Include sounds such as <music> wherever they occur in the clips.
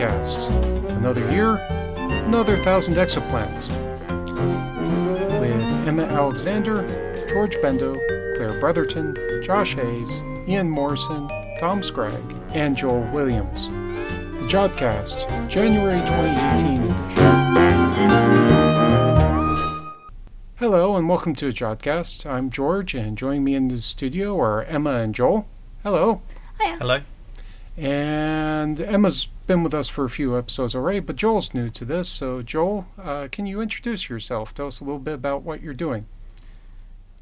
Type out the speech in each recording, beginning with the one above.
Jodcast. Another year, another thousand exoplanets. With Emma Alexander, George Bendo, Claire Bretherton, Josh Hayes, Ian Morison, Tom Scragg, and Joel Williams. The Jodcast, January 2018 edition. Hello and welcome to a Jodcast. I'm George, and joining me in the studio are Emma and Joel. Hello. Hiya. Hello. And Emma's been with us for a few episodes already, but Joel's new to this. So, Joel, uh, can you introduce yourself? Tell us a little bit about what you're doing.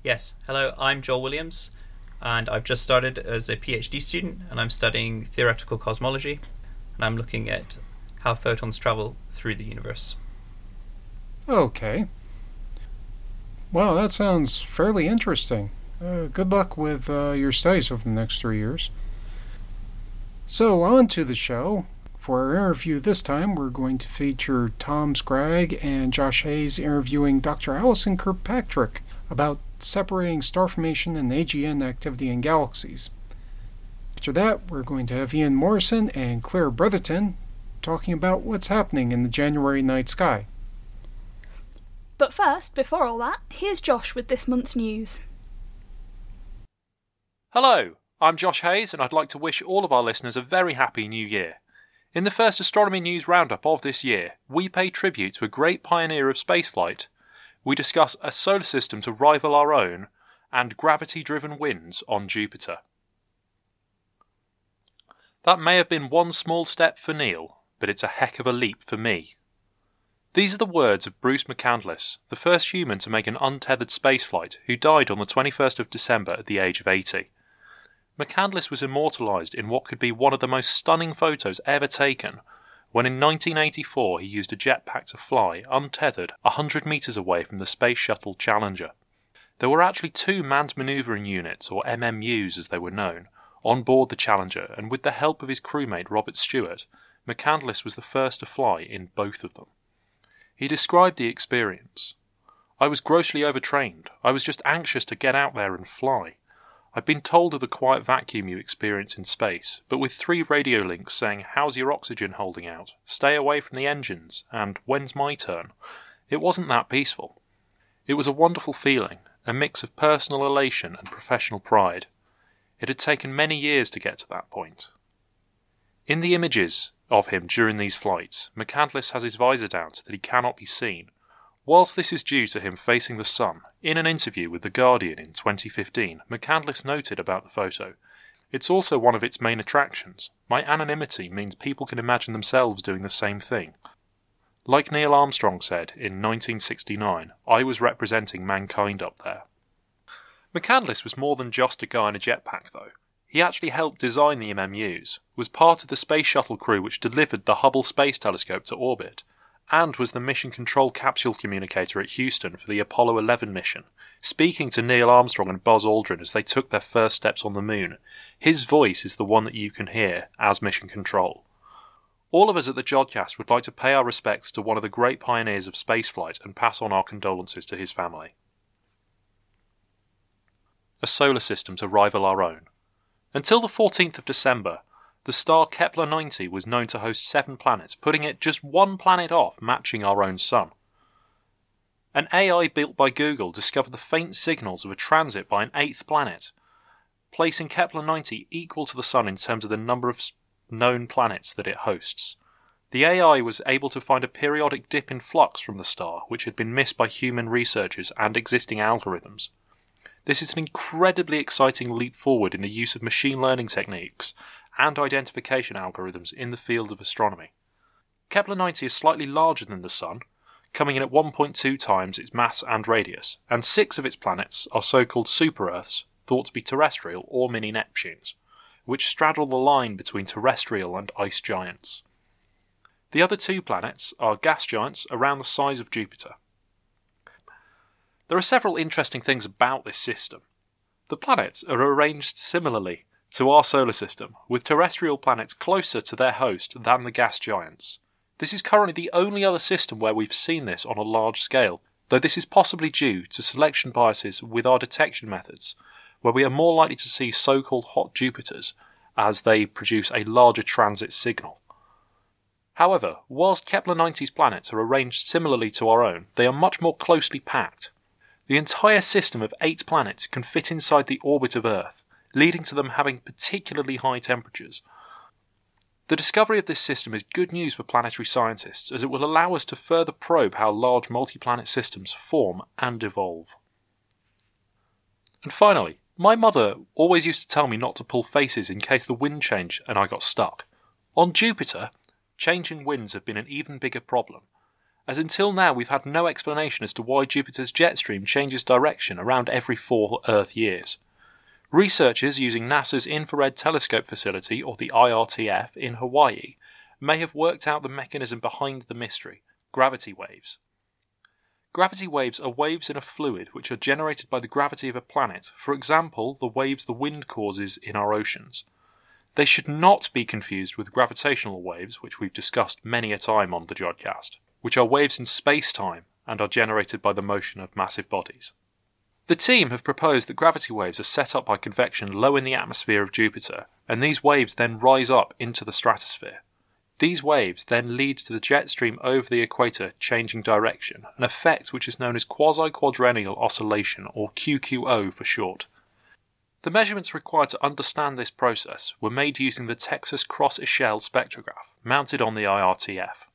Yes. Hello, I'm Joel Williams, and I've just started as a PhD student, and I'm studying theoretical cosmology, and I'm looking at how photons travel through the universe. Okay. Well, that sounds fairly interesting. Uh, good luck with uh, your studies over the next three years. So, on to the show. For our interview this time, we're going to feature Tom Scragg and Josh Hayes interviewing Dr. Allison Kirkpatrick about separating star formation and AGN activity in galaxies. After that, we're going to have Ian Morison and Claire Bretherton talking about what's happening in the January night sky. But first, before all that, here's Josh with this month's news. Hello, I'm Josh Hayes, and I'd like to wish all of our listeners a very happy new year. In the first astronomy news roundup of this year, we pay tribute to a great pioneer of spaceflight. We discuss a solar system to rival our own and gravity driven winds on Jupiter. That may have been one small step for Neil, but it's a heck of a leap for me. These are the words of Bruce McCandless, the first human to make an untethered spaceflight, who died on the 21st of December at the age of 80. McCandless was immortalised in what could be one of the most stunning photos ever taken when in 1984 he used a jetpack to fly, untethered, 100 metres away from the Space Shuttle Challenger. There were actually two manned manoeuvring units, or MMUs as they were known, on board the Challenger, and with the help of his crewmate Robert Stewart, McCandless was the first to fly in both of them. He described the experience. I was grossly overtrained. I was just anxious to get out there and fly. I'd been told of the quiet vacuum you experience in space, but with three radio links saying, How's your oxygen holding out? Stay away from the engines, and When's my turn? It wasn't that peaceful. It was a wonderful feeling, a mix of personal elation and professional pride. It had taken many years to get to that point. In the images of him during these flights, McCandless has his visor down so that he cannot be seen. Whilst this is due to him facing the sun, in an interview with The Guardian in 2015, McCandless noted about the photo It's also one of its main attractions. My anonymity means people can imagine themselves doing the same thing. Like Neil Armstrong said in 1969, I was representing mankind up there. McCandless was more than just a guy in a jetpack, though. He actually helped design the MMUs, was part of the space shuttle crew which delivered the Hubble Space Telescope to orbit, and was the mission control capsule communicator at Houston for the Apollo 11 mission, speaking to Neil Armstrong and Buzz Aldrin as they took their first steps on the moon. His voice is the one that you can hear as mission control. All of us at the Jodcast would like to pay our respects to one of the great pioneers of spaceflight and pass on our condolences to his family. A solar system to rival our own. Until the 14th of December, the star Kepler 90 was known to host seven planets, putting it just one planet off matching our own Sun. An AI built by Google discovered the faint signals of a transit by an eighth planet, placing Kepler 90 equal to the Sun in terms of the number of known planets that it hosts. The AI was able to find a periodic dip in flux from the star, which had been missed by human researchers and existing algorithms. This is an incredibly exciting leap forward in the use of machine learning techniques and identification algorithms in the field of astronomy. Kepler 90 is slightly larger than the Sun, coming in at 1.2 times its mass and radius, and six of its planets are so called super Earths, thought to be terrestrial or mini Neptunes, which straddle the line between terrestrial and ice giants. The other two planets are gas giants around the size of Jupiter. There are several interesting things about this system. The planets are arranged similarly to our solar system, with terrestrial planets closer to their host than the gas giants. This is currently the only other system where we've seen this on a large scale, though this is possibly due to selection biases with our detection methods, where we are more likely to see so called hot Jupiters as they produce a larger transit signal. However, whilst Kepler 90's planets are arranged similarly to our own, they are much more closely packed. The entire system of eight planets can fit inside the orbit of Earth, leading to them having particularly high temperatures. The discovery of this system is good news for planetary scientists as it will allow us to further probe how large multi planet systems form and evolve. And finally, my mother always used to tell me not to pull faces in case the wind changed and I got stuck. On Jupiter, changing winds have been an even bigger problem, as until now we've had no explanation as to why Jupiter's jet stream changes direction around every four Earth years. Researchers using NASA's Infrared Telescope Facility, or the IRTF, in Hawaii may have worked out the mechanism behind the mystery gravity waves. Gravity waves are waves in a fluid which are generated by the gravity of a planet, for example, the waves the wind causes in our oceans. They should not be confused with gravitational waves, which we've discussed many a time on the Jodcast, which are waves in space time and are generated by the motion of massive bodies. The team have proposed that gravity waves are set up by convection low in the atmosphere of Jupiter, and these waves then rise up into the stratosphere. These waves then lead to the jet stream over the equator changing direction, an effect which is known as quasi quadrennial oscillation, or QQO for short. The measurements required to understand this process were made using the Texas Cross Echelle spectrograph, mounted on the IRTF.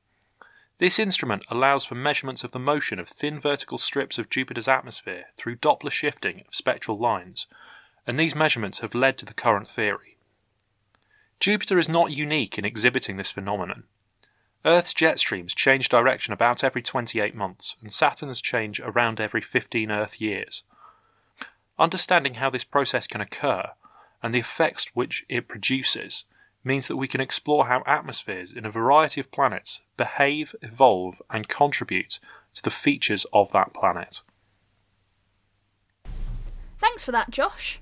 This instrument allows for measurements of the motion of thin vertical strips of Jupiter's atmosphere through Doppler shifting of spectral lines, and these measurements have led to the current theory. Jupiter is not unique in exhibiting this phenomenon. Earth's jet streams change direction about every 28 months, and Saturn's change around every 15 Earth years. Understanding how this process can occur and the effects which it produces means that we can explore how atmospheres in a variety of planets behave, evolve, and contribute to the features of that planet. Thanks for that, Josh.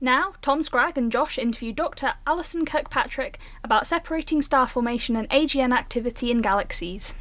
Now, Tom Scragg and Josh interview Dr. Allison Kirkpatrick about separating star formation and AGN activity in galaxies.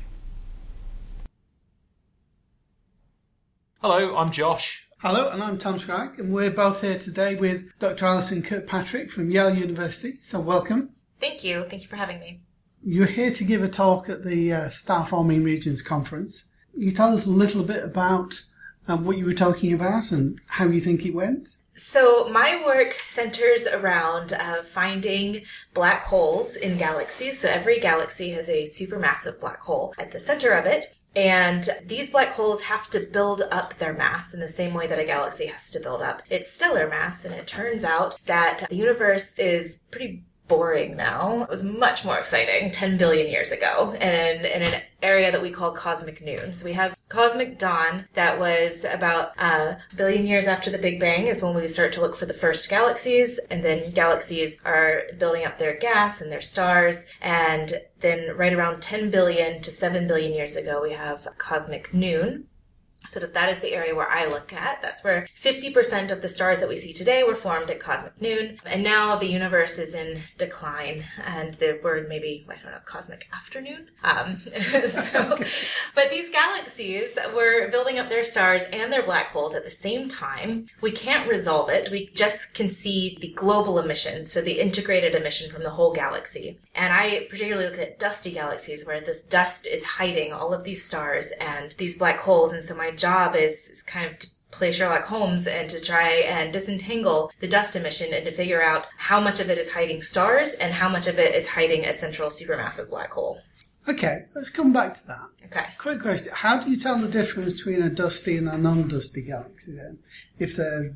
Hello, I'm Josh. Hello, and I'm Tom Scragg, and we're both here today with Dr. Allison Kirkpatrick from Yale University. So, welcome. Thank you. Thank you for having me. You're here to give a talk at the uh, Star Forming Regions Conference. You tell us a little bit about uh, what you were talking about and how you think it went. So, my work centers around uh, finding black holes in galaxies. So, every galaxy has a supermassive black hole at the center of it. And these black holes have to build up their mass in the same way that a galaxy has to build up its stellar mass. And it turns out that the universe is pretty boring now. It was much more exciting 10 billion years ago in, in an area that we call cosmic noon. So we have cosmic dawn that was about uh, a billion years after the Big Bang is when we start to look for the first galaxies and then galaxies are building up their gas and their stars and then right around 10 billion to 7 billion years ago we have cosmic noon so that that is the area where I look at. That's where 50% of the stars that we see today were formed at cosmic noon. And now the universe is in decline and the word maybe, I don't know, cosmic afternoon. Um, <laughs> so, <laughs> but these galaxies were building up their stars and their black holes at the same time. We can't resolve it. We just can see the global emission. So the integrated emission from the whole galaxy. And I particularly look at dusty galaxies where this dust is hiding all of these stars and these black holes. And so my job is, is kind of to play Sherlock Holmes and to try and disentangle the dust emission and to figure out how much of it is hiding stars and how much of it is hiding a central supermassive black hole. Okay, let's come back to that. Okay. Quick question. How do you tell the difference between a dusty and a non-dusty galaxy then, if they're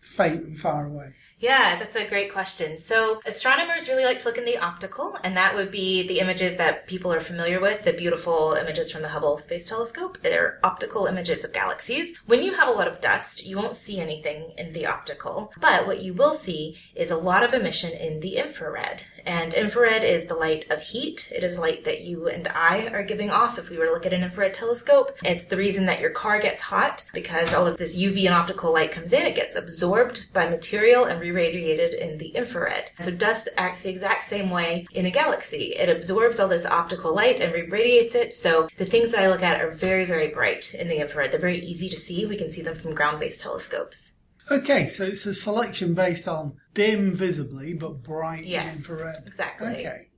faint and far away? Yeah, that's a great question. So, astronomers really like to look in the optical, and that would be the images that people are familiar with, the beautiful images from the Hubble Space Telescope. They're optical images of galaxies. When you have a lot of dust, you won't see anything in the optical, but what you will see is a lot of emission in the infrared. And infrared is the light of heat. It is light that you and I are giving off if we were to look at an infrared telescope. It's the reason that your car gets hot because all of this UV and optical light comes in. It gets absorbed by material and re-radiated in the infrared. So dust acts the exact same way in a galaxy. It absorbs all this optical light and re-radiates it. So the things that I look at are very, very bright in the infrared. They're very easy to see. We can see them from ground-based telescopes. Okay, so it's a selection based on dim visibly but bright Yes, infrared. exactly. Okay.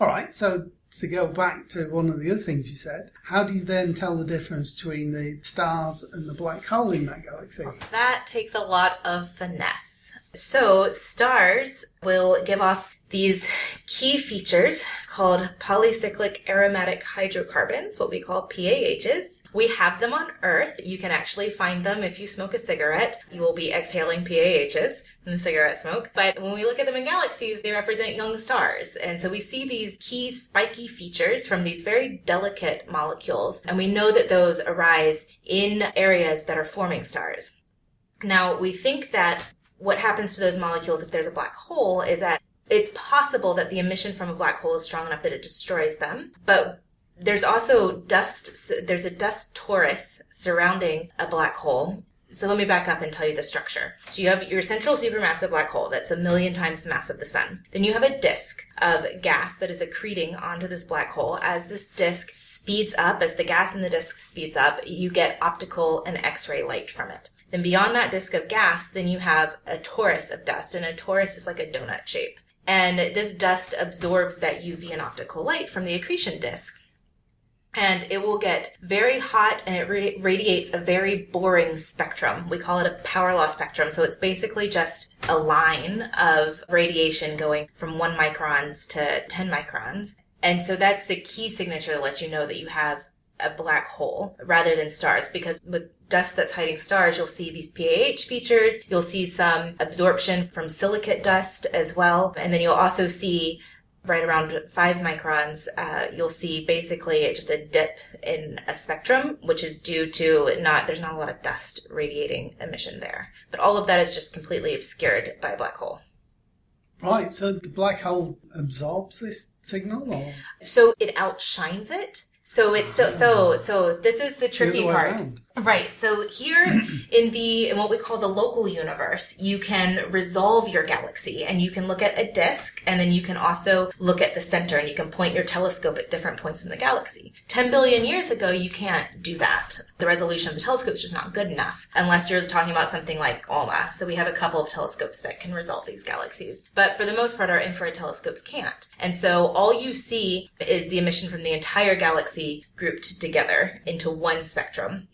All right, so to go back to one of the other things you said, how do you then tell the difference between the stars and the black hole in that galaxy? That takes a lot of finesse. So, stars will give off these key features called polycyclic aromatic hydrocarbons, what we call PAHs. We have them on Earth. You can actually find them if you smoke a cigarette. You will be exhaling PAHs from the cigarette smoke. But when we look at them in galaxies, they represent young stars. And so we see these key spiky features from these very delicate molecules. And we know that those arise in areas that are forming stars. Now, we think that what happens to those molecules if there's a black hole is that it's possible that the emission from a black hole is strong enough that it destroys them. But there's also dust, there's a dust torus surrounding a black hole. So let me back up and tell you the structure. So you have your central supermassive black hole that's a million times the mass of the sun. Then you have a disk of gas that is accreting onto this black hole. As this disk speeds up, as the gas in the disk speeds up, you get optical and X-ray light from it. Then beyond that disk of gas, then you have a torus of dust, and a torus is like a donut shape. And this dust absorbs that UV and optical light from the accretion disk. And it will get very hot and it ra- radiates a very boring spectrum. We call it a power law spectrum. So it's basically just a line of radiation going from one microns to 10 microns. And so that's the key signature that lets you know that you have a black hole rather than stars because with dust that's hiding stars you'll see these PAH features you'll see some absorption from silicate dust as well and then you'll also see right around five microns uh, you'll see basically just a dip in a spectrum which is due to not there's not a lot of dust radiating emission there. But all of that is just completely obscured by a black hole. Right, so the black hole absorbs this signal, or? So it outshines it. So it's so so so this is the the tricky way part. around? Right. So here <clears throat> in the in what we call the local universe, you can resolve your galaxy and you can look at a disk and then you can also look at the center and you can point your telescope at different points in the galaxy. 10 billion years ago, you can't do that. The resolution of the telescope is just not good enough unless you're talking about something like ALMA. So we have a couple of telescopes that can resolve these galaxies. But for the most part, our infrared telescopes can't. And so all you see is the emission from the entire galaxy grouped together into one spectrum.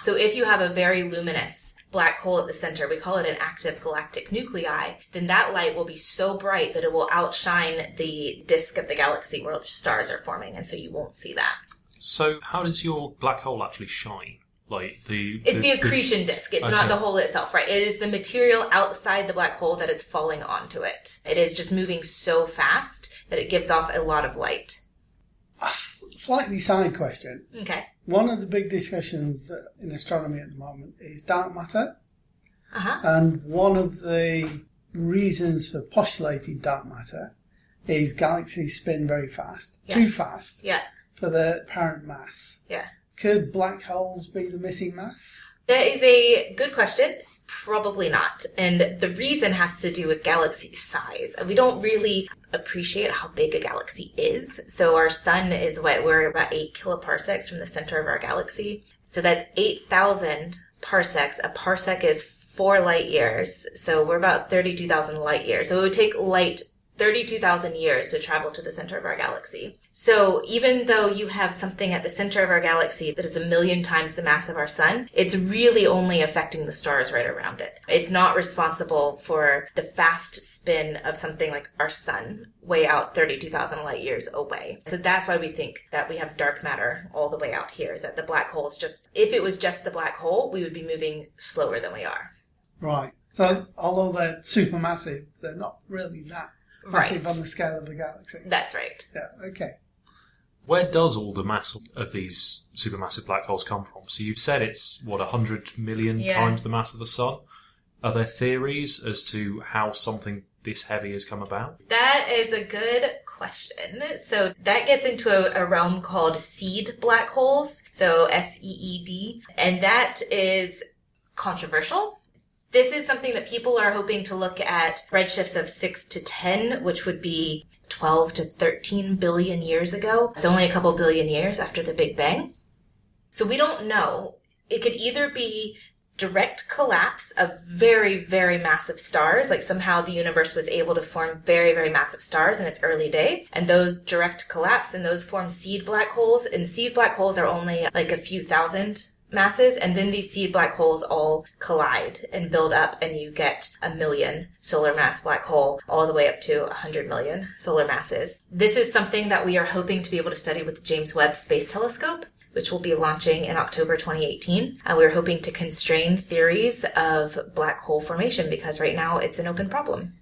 So if you have a very luminous black hole at the center, we call it an active galactic nuclei, then that light will be so bright that it will outshine the disk of the galaxy where the stars are forming, and so you won't see that. So, how does your black hole actually shine? Like the It's the accretion disk. It's not the hole itself, right? It is the material outside the black hole that is falling onto it. It is just moving so fast that it gives off a lot of light. A slightly side question. Okay. One of the big discussions in astronomy at the moment is dark matter, Uh huh. and one of the reasons for postulating dark matter is galaxies spin very fast, Yeah. too fast Yeah. for their apparent mass. Yeah. Could black holes be the missing mass? That is a good question. Probably not. And the reason has to do with galaxy size. We don't really appreciate how big a galaxy is. So our sun is what we're about eight kiloparsecs from the center of our galaxy. So that's 8,000 parsecs. A parsec is four light years. So we're about 32,000 light years. So it would take light 32,000 years to travel to the center of our galaxy. So even though you have something at the center of our galaxy that is a million times the mass of our sun, it's really only affecting the stars right around it. It's not responsible for the fast spin of something like our sun way out 32,000 light years away. So that's why we think that we have dark matter all the way out here is that the black hole is just, if it was just the black hole, we would be moving slower than we are. Right. So although they're supermassive, they're not really that massive Right. on the scale of the galaxy. That's right. Yeah. Okay. Where does all the mass of these supermassive black holes come from? So you've said it's what hundred million Yeah. times the mass of the sun. Are there theories as to how something this heavy has come about? That is a good question. So that gets into a, a realm called seed black holes. So S E E D. And that is controversial. This is something that people are hoping to look at redshifts of 6 to 10, which would be 12 to 13 billion years ago. So only a couple billion years after the Big Bang. So we don't know. It could either be direct collapse of very, very massive stars. Like somehow the universe was able to form very, very massive stars in its early day. And those direct collapse and those form seed black holes. And seed black holes are only like a few thousand masses and then these seed black holes all collide and build up and you get a million solar mass black hole all the way up to 100 million solar masses. This is something that we are hoping to be able to study with the James Webb Space Telescope which will be launching in October 2018. And uh, we're hoping to constrain theories of black hole formation because right now it's an open problem.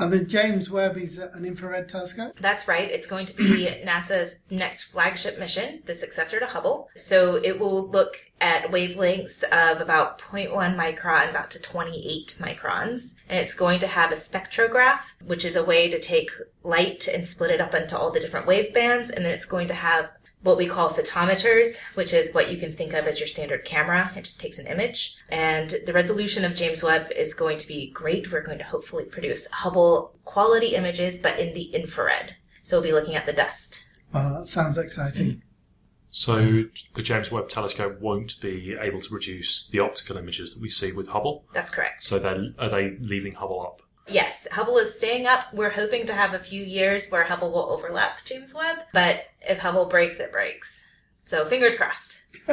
And the James Webb is an infrared telescope? That's right. It's going to be <clears throat> NASA's next flagship mission, the successor to Hubble. So it will look at wavelengths of about 0.1 microns out to 28 microns. And it's going to have a spectrograph, which is a way to take light and split it up into all the different wave bands. And then it's going to have what we call photometers, which is what you can think of as your standard camera. It just takes an image. And the resolution of James Webb is going to be great. We're going to hopefully produce Hubble quality images, but in the infrared. So we'll be looking at the dust. Wow, that sounds exciting. So the James Webb Telescope won't be able to produce the optical images that we see with Hubble. That's correct. So they are they leaving Hubble up? Yes, Hubble is staying up. We're hoping to have a few years where Hubble will overlap James Webb, but if Hubble breaks, it breaks. So fingers crossed. <laughs>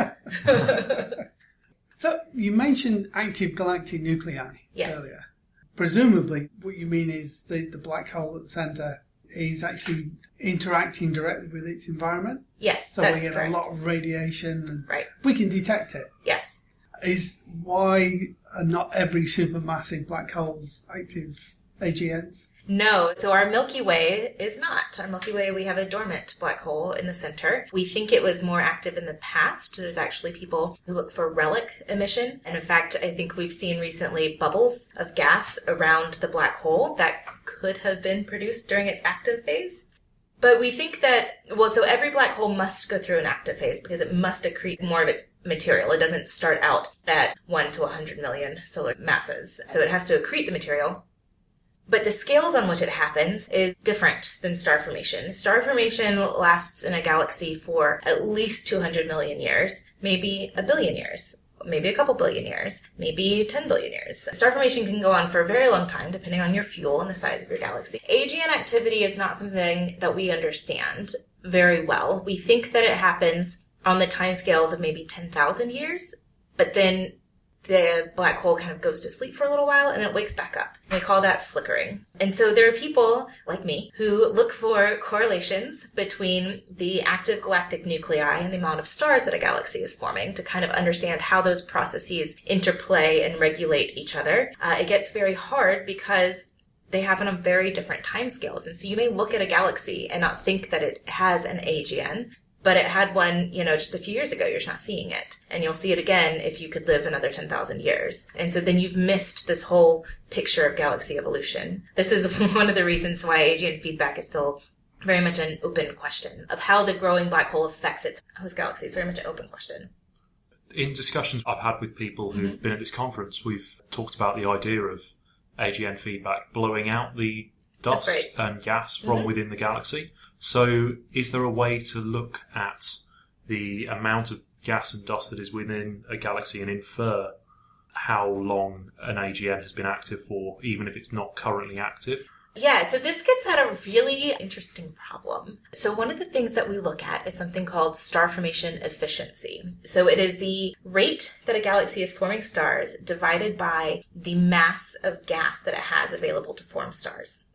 so you mentioned active galactic nuclei Yes. earlier. Presumably, what you mean is the, the black hole at the centre is actually interacting directly with its environment. yes, So we get correct. a lot of radiation and Right. we can detect it. Yes. Is why are not every supermassive black holes active AGNs? No, so our Milky Way is not. Our Milky Way, we have a dormant black hole in the center. We think it was more active in the past. There's actually people who look for relic emission. And in fact, I think we've seen recently bubbles of gas around the black hole that could have been produced during its active phase. But we think that, well, so every black hole must go through an active phase because it must accrete more of its material. It doesn't start out at 1 to 100 million solar masses. So it has to accrete the material. But the scales on which it happens is different than star formation. Star formation lasts in a galaxy for at least 200 million years, maybe a billion years, maybe a couple billion years, maybe 10 billion years. Star formation can go on for a very long time depending on your fuel and the size of your galaxy. AGN activity is not something that we understand very well. We think that it happens on the timescales of maybe 10,000 years, but then the black hole kind of goes to sleep for a little while and then it wakes back up. We call that flickering. And so there are people like me who look for correlations between the active galactic nuclei and the amount of stars that a galaxy is forming to kind of understand how those processes interplay and regulate each other. Uh, it gets very hard because they happen on very different timescales. And so you may look at a galaxy and not think that it has an AGN, but it had one, you know, just a few years ago. You're just not seeing it. And you'll see it again if you could live another 10,000 years. And so then you've missed this whole picture of galaxy evolution. This is <laughs> one of the reasons why AGN feedback is still very much an open question of how the growing black hole affects its host galaxy. It's very much an open question. In discussions I've had with people who've mm-hmm. been at this conference, we've talked about the idea of AGN feedback blowing out the dust and gas from mm-hmm. within the galaxy. So, is there a way to look at the amount of gas and dust that is within a galaxy and infer how long an AGN has been active for, even if it's not currently active? Yeah, so this gets at a really interesting problem. So one of the things that we look at is something called star formation efficiency. So it is the rate that a galaxy is forming stars divided by the mass of gas that it has available to form stars.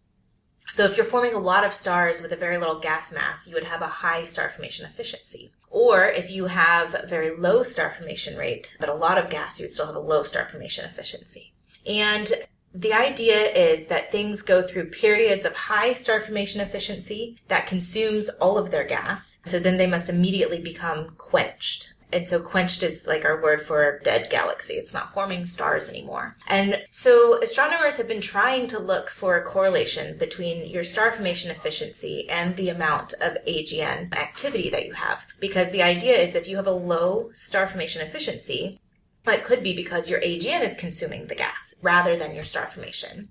So if you're forming a lot of stars with a very little gas mass, you would have a high star formation efficiency. Or if you have a very low star formation rate, but a lot of gas, you would still have a low star formation efficiency. And the idea is that things go through periods of high star formation efficiency that consumes all of their gas. So then they must immediately become quenched. And so quenched is like our word for dead galaxy. It's not forming stars anymore. And so astronomers have been trying to look for a correlation between your star formation efficiency and the amount of AGN activity that you have. Because the idea is if you have a low star formation efficiency, it could be because your AGN is consuming the gas rather than your star formation.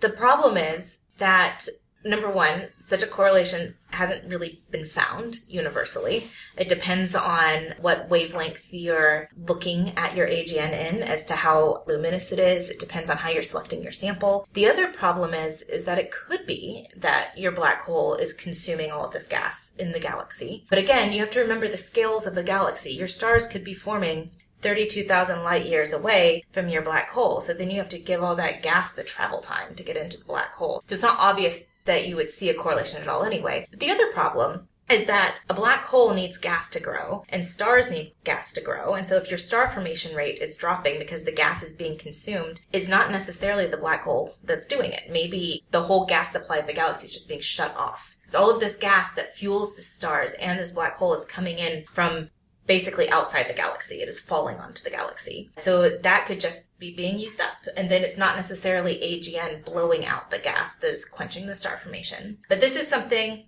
The problem is that number one, such a correlation hasn't really been found universally. It depends on what wavelength you're looking at your AGN in as to how luminous it is. It depends on how you're selecting your sample. The other problem is is that it could be that your black hole is consuming all of this gas in the galaxy. But again, you have to remember the scales of a galaxy. Your stars could be forming 32,000 light years away from your black hole. So then you have to give all that gas the travel time to get into the black hole. So it's not obvious that you would see a correlation at all anyway. But the other problem is that a black hole needs gas to grow and stars need gas to grow. And so if your star formation rate is dropping because the gas is being consumed, it's not necessarily the black hole that's doing it. Maybe the whole gas supply of the galaxy is just being shut off. So all of this gas that fuels the stars and this black hole is coming in from basically outside the galaxy. It is falling onto the galaxy. So that could just be being used up. And then it's not necessarily AGN blowing out the gas that is quenching the star formation. But this is something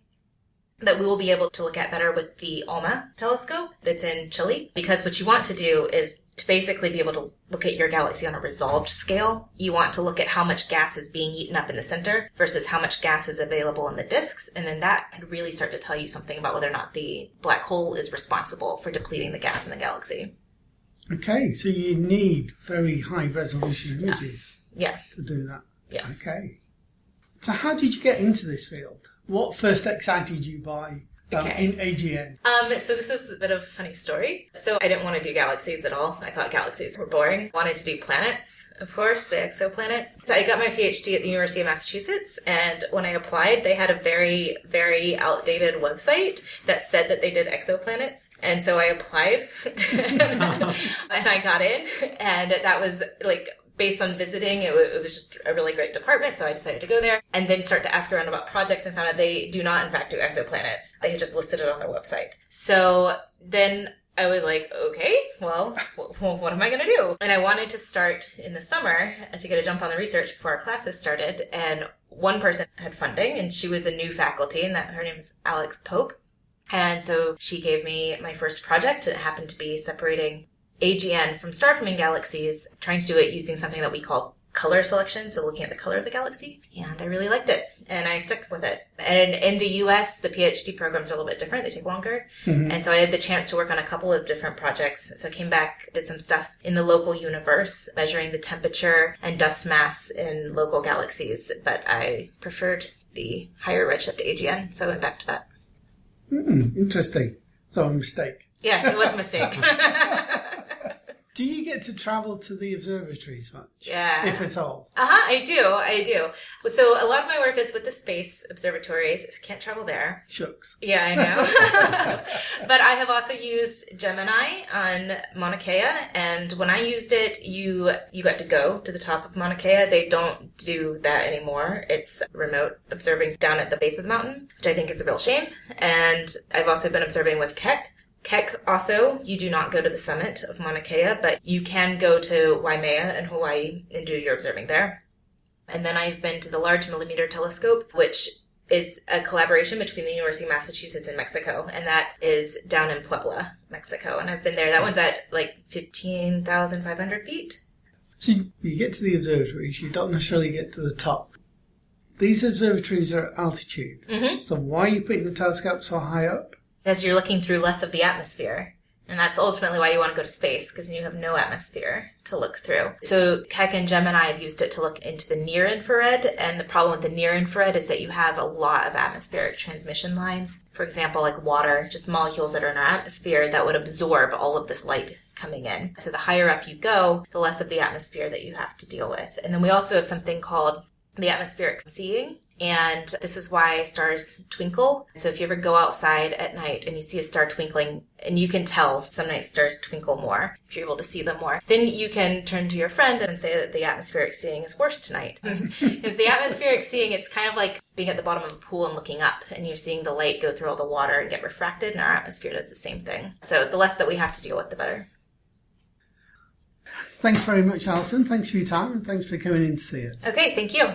that we will be able to look at better with the ALMA telescope that's in Chile. Because what you want to do is to basically be able to look at your galaxy on a resolved scale. You want to look at how much gas is being eaten up in the center versus how much gas is available in the disks. And then that could really start to tell you something about whether or not the black hole is responsible for depleting the gas in the galaxy. Okay, so you need very high resolution images Yeah. to do that. Yes. Okay. So how did you get into this field? What first excited you by um, Okay. in AGN? Um, so this is a bit of a funny story. So I didn't want to do galaxies at all. I thought galaxies were boring. Wanted to do planets, of course, the exoplanets. So I got my PhD at the University of Massachusetts, and when I applied, they had a very, very outdated website that said that they did exoplanets. And so I applied, <laughs> and I got in, and that was like based on visiting, it, wa- it was just a really great department, so I decided to go there and then start to ask around about projects and found out they do not, in fact, do exoplanets. They had just listed it on their website. So then I was like, okay, well, wh- what am I going to do? And I wanted to start in the summer to get a jump on the research before our classes started. And one person had funding, and she was a new faculty, and that her name's Alex Pope. And so she gave me my first project. It happened to be separating AGN from star forming galaxies, trying to do it using something that we call color selection, so looking at the color of the galaxy. And I really liked it, and I stuck with it. And in the US, the PhD programs are a little bit different, they take longer. And so I had the chance to work on a couple of different projects. So I came back, did some stuff in the local universe, measuring the temperature and dust mass in local galaxies, but I preferred the higher redshift AGN, so I went back to that. Hmm, interesting. So a mistake. Yeah, it was a mistake. <laughs> <laughs> Do you get to travel to the observatories much? Yeah. If at all. Uh huh. I do. I do. So a lot of my work is with the space observatories. Can't travel there. Shucks. Yeah, I know. <laughs> but I have also used Gemini on Mauna Kea, and when I used it, you you got to go to the top of Mauna Kea. They don't do that anymore. It's remote observing down at the base of the mountain, which I think is a real shame. And I've also been observing with Keck. Keck also, you do not go to the summit of Mauna Kea, but you can go to Waimea in Hawaii and do your observing there. And then I've been to the Large Millimeter Telescope, which is a collaboration between the University of Massachusetts and Mexico, and that is down in Puebla, Mexico. And I've been there. That one's at like 15,500 feet. So you, you get to the observatories, you don't necessarily get to the top. These observatories are at altitude. Mhm. So why are you putting the telescope so high up? Because you're looking through less of the atmosphere. And that's ultimately why you want to go to space, because you have no atmosphere to look through. So Keck and Gemini have used it to look into the near infrared, and the problem with the near infrared is that you have a lot of atmospheric transmission lines. For example, like water, just molecules that are in our atmosphere that would absorb all of this light coming in. So the higher up you go, the less of the atmosphere that you have to deal with. And then we also have something called the atmospheric seeing. And this is why stars twinkle. So if you ever go outside at night and you see a star twinkling, and you can tell some night stars twinkle more if you're able to see them more, then you can turn to your friend and say that the atmospheric seeing is worse tonight. <laughs> Because the atmospheric seeing, it's kind of like being at the bottom of a pool and looking up, and you're seeing the light go through all the water and get refracted, and our atmosphere does the same thing. So the less that we have to deal with, the better. Thanks very much, Allison. Thanks for your time and thanks for coming in to see us. Okay, thank you.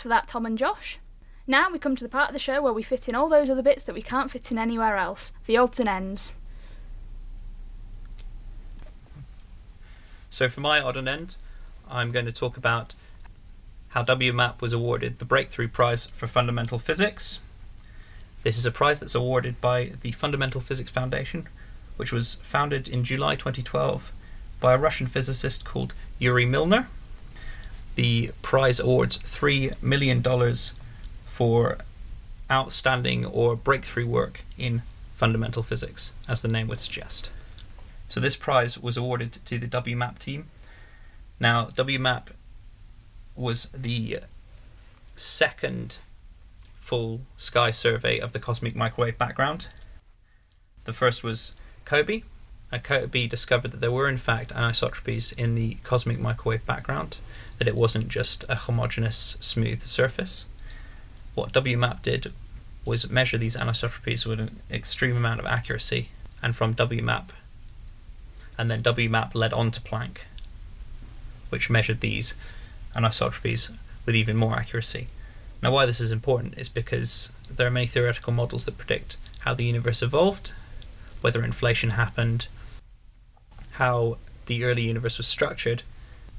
Thanks for that, Tom and Josh. Now we come to the part of the show where we fit in all those other bits that we can't fit in anywhere else the odds and ends. So for my odd and end, I'm going to talk about how WMAP was awarded the Breakthrough Prize for Fundamental Physics. This is a prize that's awarded by the Fundamental Physics Foundation, which was founded in July 2012 by a Russian physicist called Yuri Milner. The prize awards $3 million for outstanding or breakthrough work in fundamental physics, as the name would suggest. So this prize was awarded to the WMAP team. Now, WMAP was the second full sky survey of the cosmic microwave background. The first was COBE, and uh, COBE discovered that there were in fact anisotropies in the cosmic microwave background, that it wasn't just a homogeneous smooth surface. What WMAP did was measure these anisotropies with an extreme amount of accuracy, and from WMAP, and then WMAP led on to Planck, which measured these anisotropies with even more accuracy. Now, why this is important is because there are many theoretical models that predict how the universe evolved, whether inflation happened, how the early universe was structured,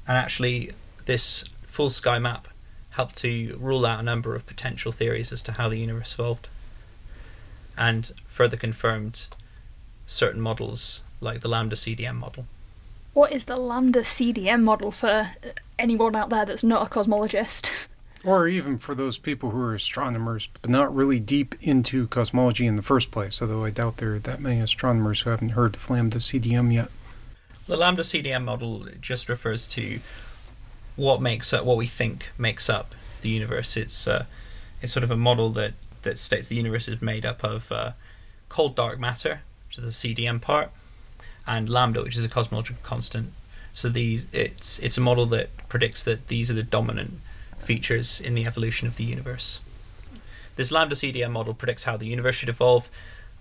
and actually, this full sky map helped to rule out a number of potential theories as to how the universe evolved, and further confirmed certain models like the lambda CDM model. What is the lambda CDM model for anyone out there that's not a cosmologist? <laughs> Or even for those people who are astronomers, but not really deep into cosmology in the first place, although I doubt there are that many astronomers who haven't heard of lambda CDM yet. The lambda CDM model just refers to what makes up what we think makes up the universe. It's uh, it's sort of a model that that states the universe is made up of uh, cold dark matter, which is the CDM part, and lambda, which is a cosmological constant. So these it's it's a model that predicts that these are the dominant features in the evolution of the universe. This lambda CDM model predicts how the universe should evolve.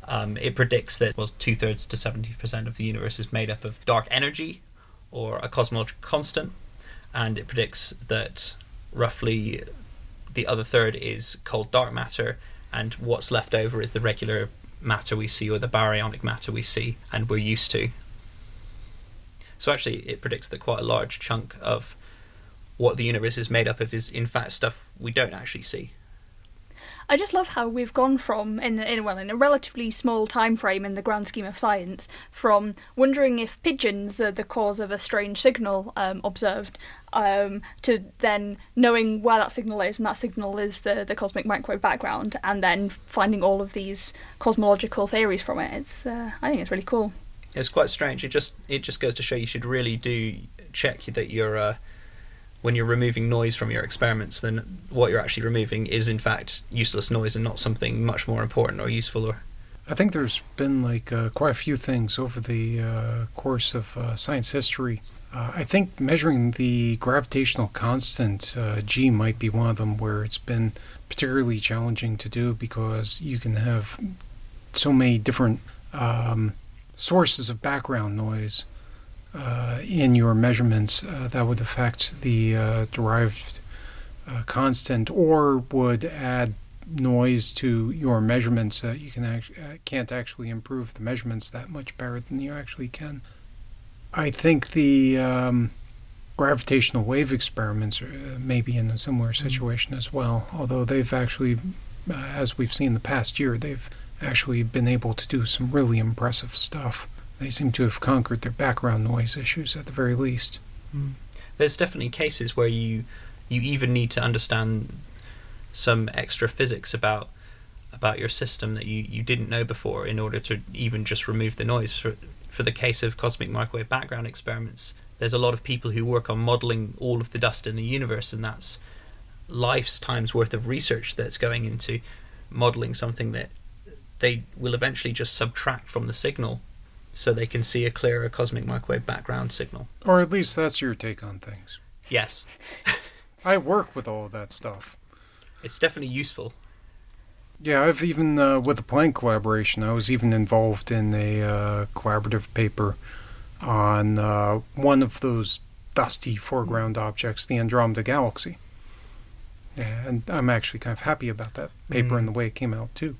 Um, it predicts that well, two thirds to seventy percent of the universe is made up of dark energy, or a cosmological constant, and it predicts that roughly the other third is cold dark matter, and what's left over is the regular matter we see or the baryonic matter we see and we're used to. So actually, it predicts that quite a large chunk of what the universe is made up of is in fact stuff we don't actually see. I just love how we've gone from in, in well in a relatively small time frame in the grand scheme of science from wondering if pigeons are the cause of a strange signal um, observed um, to then knowing where that signal is and that signal is the the cosmic microwave background and then finding all of these cosmological theories from it. It's uh, I think it's really cool. It's quite strange. It just it just goes to show you should really do check that you're. Uh, when you're removing noise from your experiments, then what you're actually removing is in fact useless noise and not something much more important or useful. Or I think there's been like uh, quite a few things over the uh, course of uh, science history. Uh, I think measuring the gravitational constant uh, g might be one of them where it's been particularly challenging to do because you can have so many different um, sources of background noise in your measurements uh, that would affect the uh, derived uh, constant or would add noise to your measurements. you can act- can't actually improve the measurements that much better than you actually can. I think the um, gravitational wave experiments are maybe in a similar situation as well, although they've actually, as we've seen the past year, they've actually been able to do some really impressive stuff. They seem to have conquered their background noise issues at the very least. Mm. There's definitely cases where you you even need to understand some extra physics about about your system that you, you didn't know before in order to even just remove the noise. For, for the case of cosmic microwave background experiments, there's a lot of people who work on modeling all of the dust in the universe, and that's life's time's worth of research that's going into modeling something that they will eventually just subtract from the signal so they can see a clearer cosmic microwave background signal. Or at least that's your take on things. Yes. <laughs> I work with all of that stuff. It's definitely useful. Yeah, I've even, uh, with the Planck collaboration, I was even involved in a uh, collaborative paper on uh, one of those dusty foreground objects, the Andromeda Galaxy. And I'm actually kind of happy about that paper Mm. and the way it came out, too.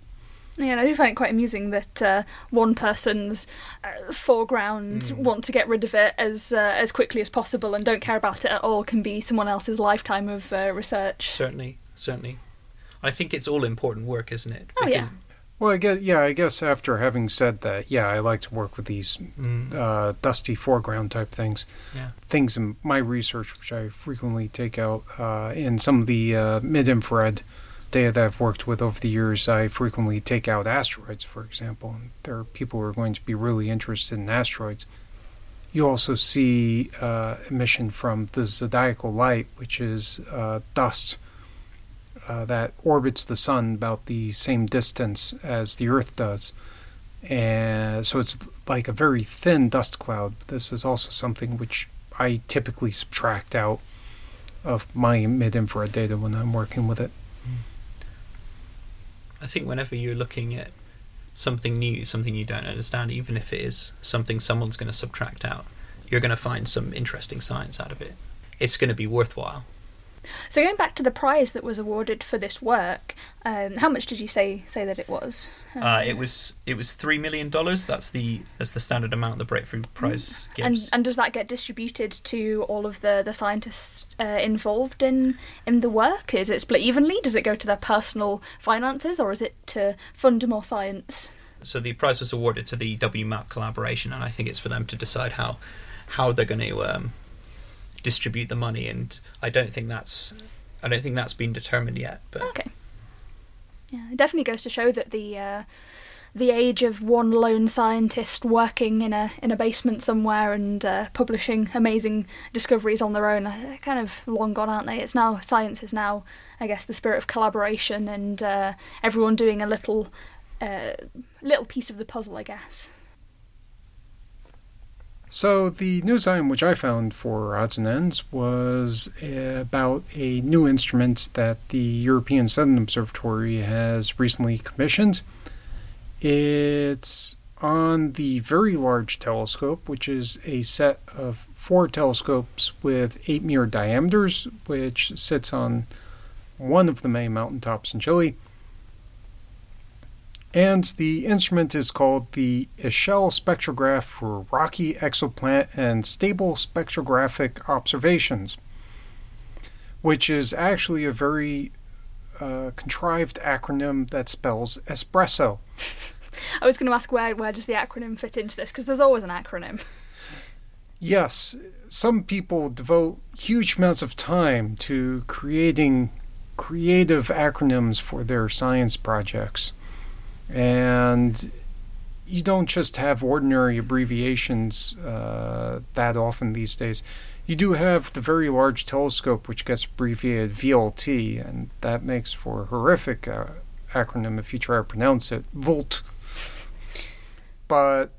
Yeah, and I do find it quite amusing that uh, one person's uh, foreground Mm. want to get rid of it as uh, as quickly as possible and don't care about it at all can be someone else's lifetime of uh, research. Certainly, certainly. I think it's all important work, isn't it? Oh, yeah. Well, I guess, yeah, I guess after having said that, yeah, I like to work with these Mm, uh, dusty foreground type things. Yeah. Things in my research, which I frequently take out uh, in some of the uh, mid infrared data that I've worked with over the years, I frequently take out asteroids, for example. And there are people who are going to be really interested in asteroids. You also see uh, emission from the zodiacal light, which is uh, dust uh, that orbits the sun about the same distance as the Earth does. And so it's like a very thin dust cloud. This is also something which I typically subtract out of my mid infrared data when I'm working with it. I think whenever you're looking at something new, something you don't understand, even if it is something someone's going to subtract out, you're going to find some interesting science out of it. It's going to be worthwhile. So going back to the prize that was awarded for this work, um, how much did you say say that it was? Uh, it was it was three million dollars. That's the that's the standard amount the Breakthrough Prize and gives. and does that get distributed to all of the the scientists uh, involved in in the work? Is it split evenly? Does it go to their personal finances, or is it to fund more science? so the prize was awarded to the WMAP collaboration, and I think it's for them to decide how how they're going to um, distribute the money. And I don't think that's I don't think that's been determined yet. But Okay. Yeah, it definitely goes to show that the uh, the age of one lone scientist working in a in a basement somewhere and uh, publishing amazing discoveries on their own, uh, they're kind of long gone, aren't they? It's now science is now, I guess, the spirit of collaboration and uh, everyone doing a little uh, little piece of the puzzle, I guess. So the news item which I found for odds and ends was eh, about a new instrument that the European Southern Observatory has recently commissioned. It's on the Very Large Telescope, which is a set of four telescopes with eight meter diameters, which sits on one of the main mountaintops in Chile. And the instrument is called the Echelle Spectrograph for Rocky Exoplanet and Stable Spectrographic Observations, which is actually a very uh, contrived acronym that spells espresso. <laughs> I was going to ask where where does the acronym fit into this because there's always an acronym. Yes, some people devote huge amounts of time to creating creative acronyms for their science projects. And you don't just have ordinary abbreviations uh, that often these days. You do have the Very Large Telescope, which gets abbreviated VLT, and that makes for a horrific uh, acronym if you try to pronounce it VOLT. But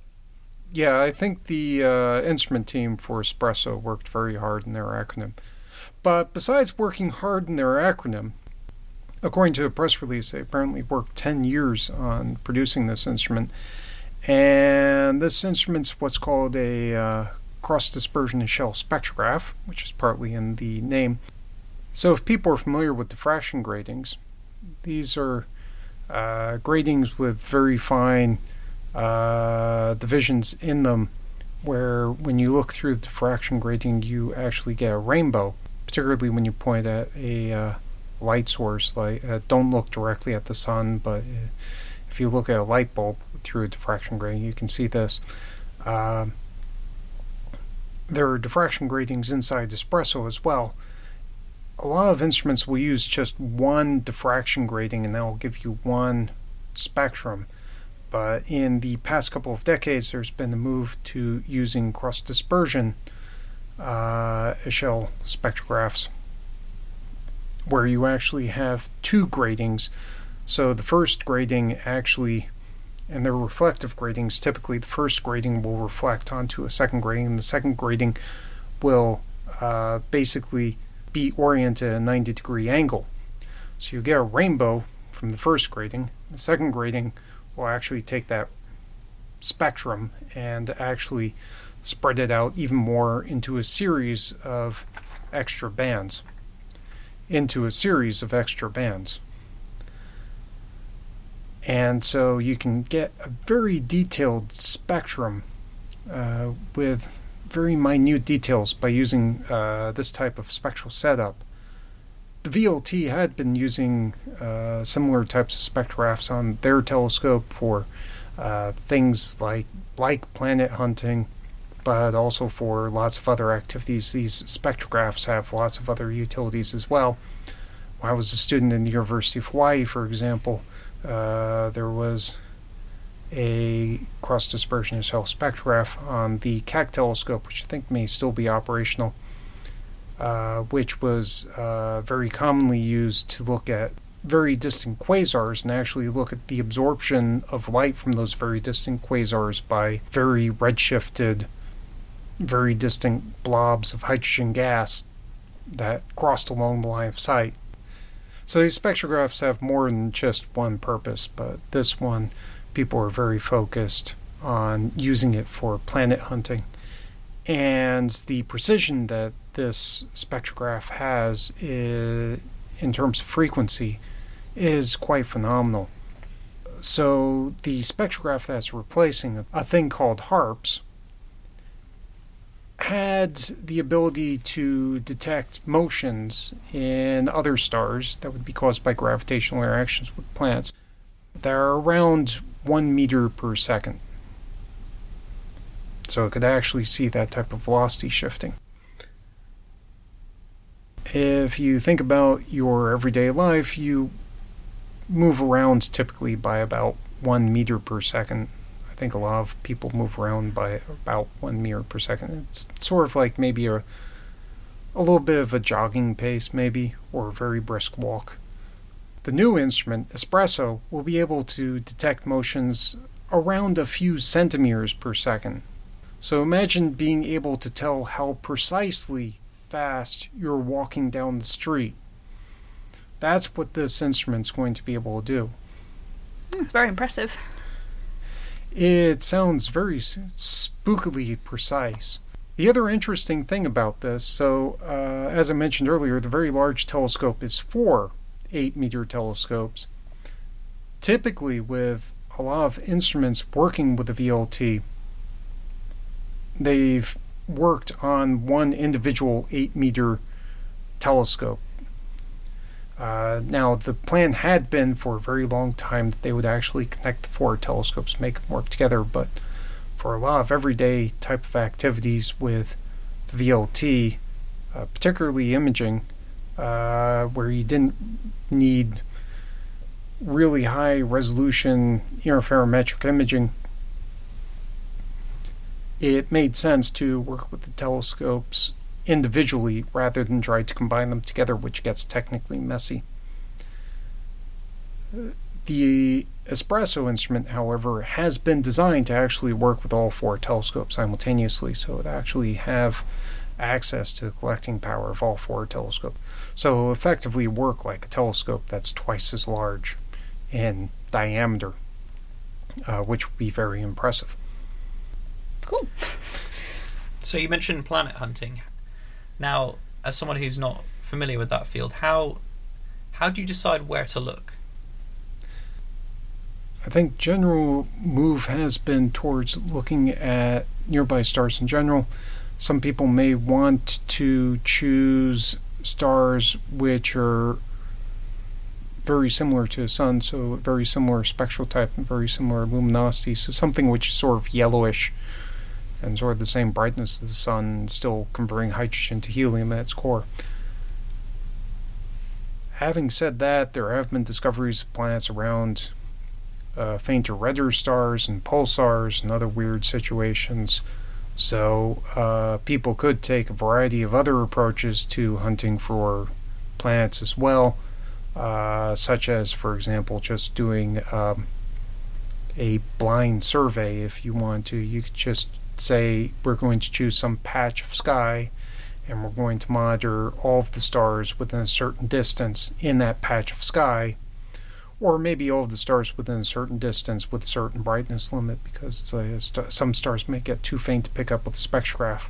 yeah, I think the uh, instrument team for Espresso worked very hard in their acronym. But besides working hard in their acronym, according to a press release, they apparently worked 10 years on producing this instrument. And this instrument's what's called a uh, cross dispersion echelle spectrograph, which is partly in the name. So, if people are familiar with diffraction gratings, these are uh, gratings with very fine uh, divisions in them, where when you look through the diffraction grating, you actually get a rainbow, particularly when you point at a uh, light source. Like, uh, don't look directly at the sun, but uh, if you look at a light bulb through a diffraction grating, you can see this. Um there are diffraction gratings inside espresso as well. A lot of instruments will use just one diffraction grating and that will give you one spectrum. But in the past couple of decades, there's been a move to using cross dispersion uh, echelle spectrographs, where you actually have two gratings. So the first grating actually, and they're reflective gratings, typically the first grating will reflect onto a second grating, and the second grating will uh, basically be oriented at a 90 degree angle. So you get a rainbow from the first grating. The second grating will actually take that spectrum and actually spread it out even more into a series of extra bands. Into a series of extra bands. And so you can get a very detailed spectrum uh, with very minute details by using uh, this type of spectral setup. The VLT had been using uh, similar types of spectrographs on their telescope for uh, things like like planet hunting, but also for lots of other activities. These spectrographs have lots of other utilities as well. When I was a student in the University of Hawaii, for example, uh, there was a cross dispersion echelle spectrograph on the Keck telescope, which I think may still be operational, uh, which was uh, very commonly used to look at very distant quasars and actually look at the absorption of light from those very distant quasars by very redshifted, very distant blobs of hydrogen gas that crossed along the line of sight. So these spectrographs have more than just one purpose, but this one, people are very focused on using it for planet hunting. And the precision that this spectrograph has is, in terms of frequency is quite phenomenal. So the spectrograph that's replacing a thing called HARPS had the ability to detect motions in other stars that would be caused by gravitational interactions with planets that are around one meter per second. So it could actually see that type of velocity shifting. If you think about your everyday life, you move around typically by about one meter per second think a lot of people move around by about one meter per second. It's sort of like maybe a a little bit of a jogging pace, maybe, or a very brisk walk. The new instrument, Espresso, will be able to detect motions around a few centimeters per second. So imagine being able to tell how precisely fast you're walking down the street. That's what this instrument's going to be able to do. Hmm, it's very impressive. It sounds very spookily precise. The other interesting thing about this, so uh, as I mentioned earlier, the very large telescope is four 8 meter telescopes. Typically, with a lot of instruments working with the VLT, they've worked on one individual 8 meter telescope. Uh, now, the plan had been for a very long time that they would actually connect the four telescopes, make them work together, but for a lot of everyday type of activities with the VLT, uh, particularly imaging, uh, where you didn't need really high resolution interferometric imaging, it made sense to work with the telescopes individually rather than try to combine them together, which gets technically messy. The Espresso instrument, however, has been designed to actually work with all four telescopes simultaneously, so it actually have access to the collecting power of all four telescopes. So it'll effectively work like a telescope that's twice as large in diameter, uh, which would be very impressive. Cool. So you mentioned planet hunting. Now, as someone who's not familiar with that field, how how do you decide where to look? I think general move has been towards looking at nearby stars in general. Some people may want to choose stars which are very similar to the sun, so very similar spectral type and very similar luminosity. So something which is sort of yellowish and sort of the same brightness as the sun, still converting hydrogen to helium at its core. Having said that, there have been discoveries of planets around uh, fainter redder stars and pulsars and other weird situations. So uh, people could take a variety of other approaches to hunting for planets as well, uh, such as, for example, just doing um, a blind survey. If you want to, you could just say we're going to choose some patch of sky and we're going to monitor all of the stars within a certain distance in that patch of sky, or maybe all of the stars within a certain distance with a certain brightness limit because st- some stars may get too faint to pick up with the spectrograph.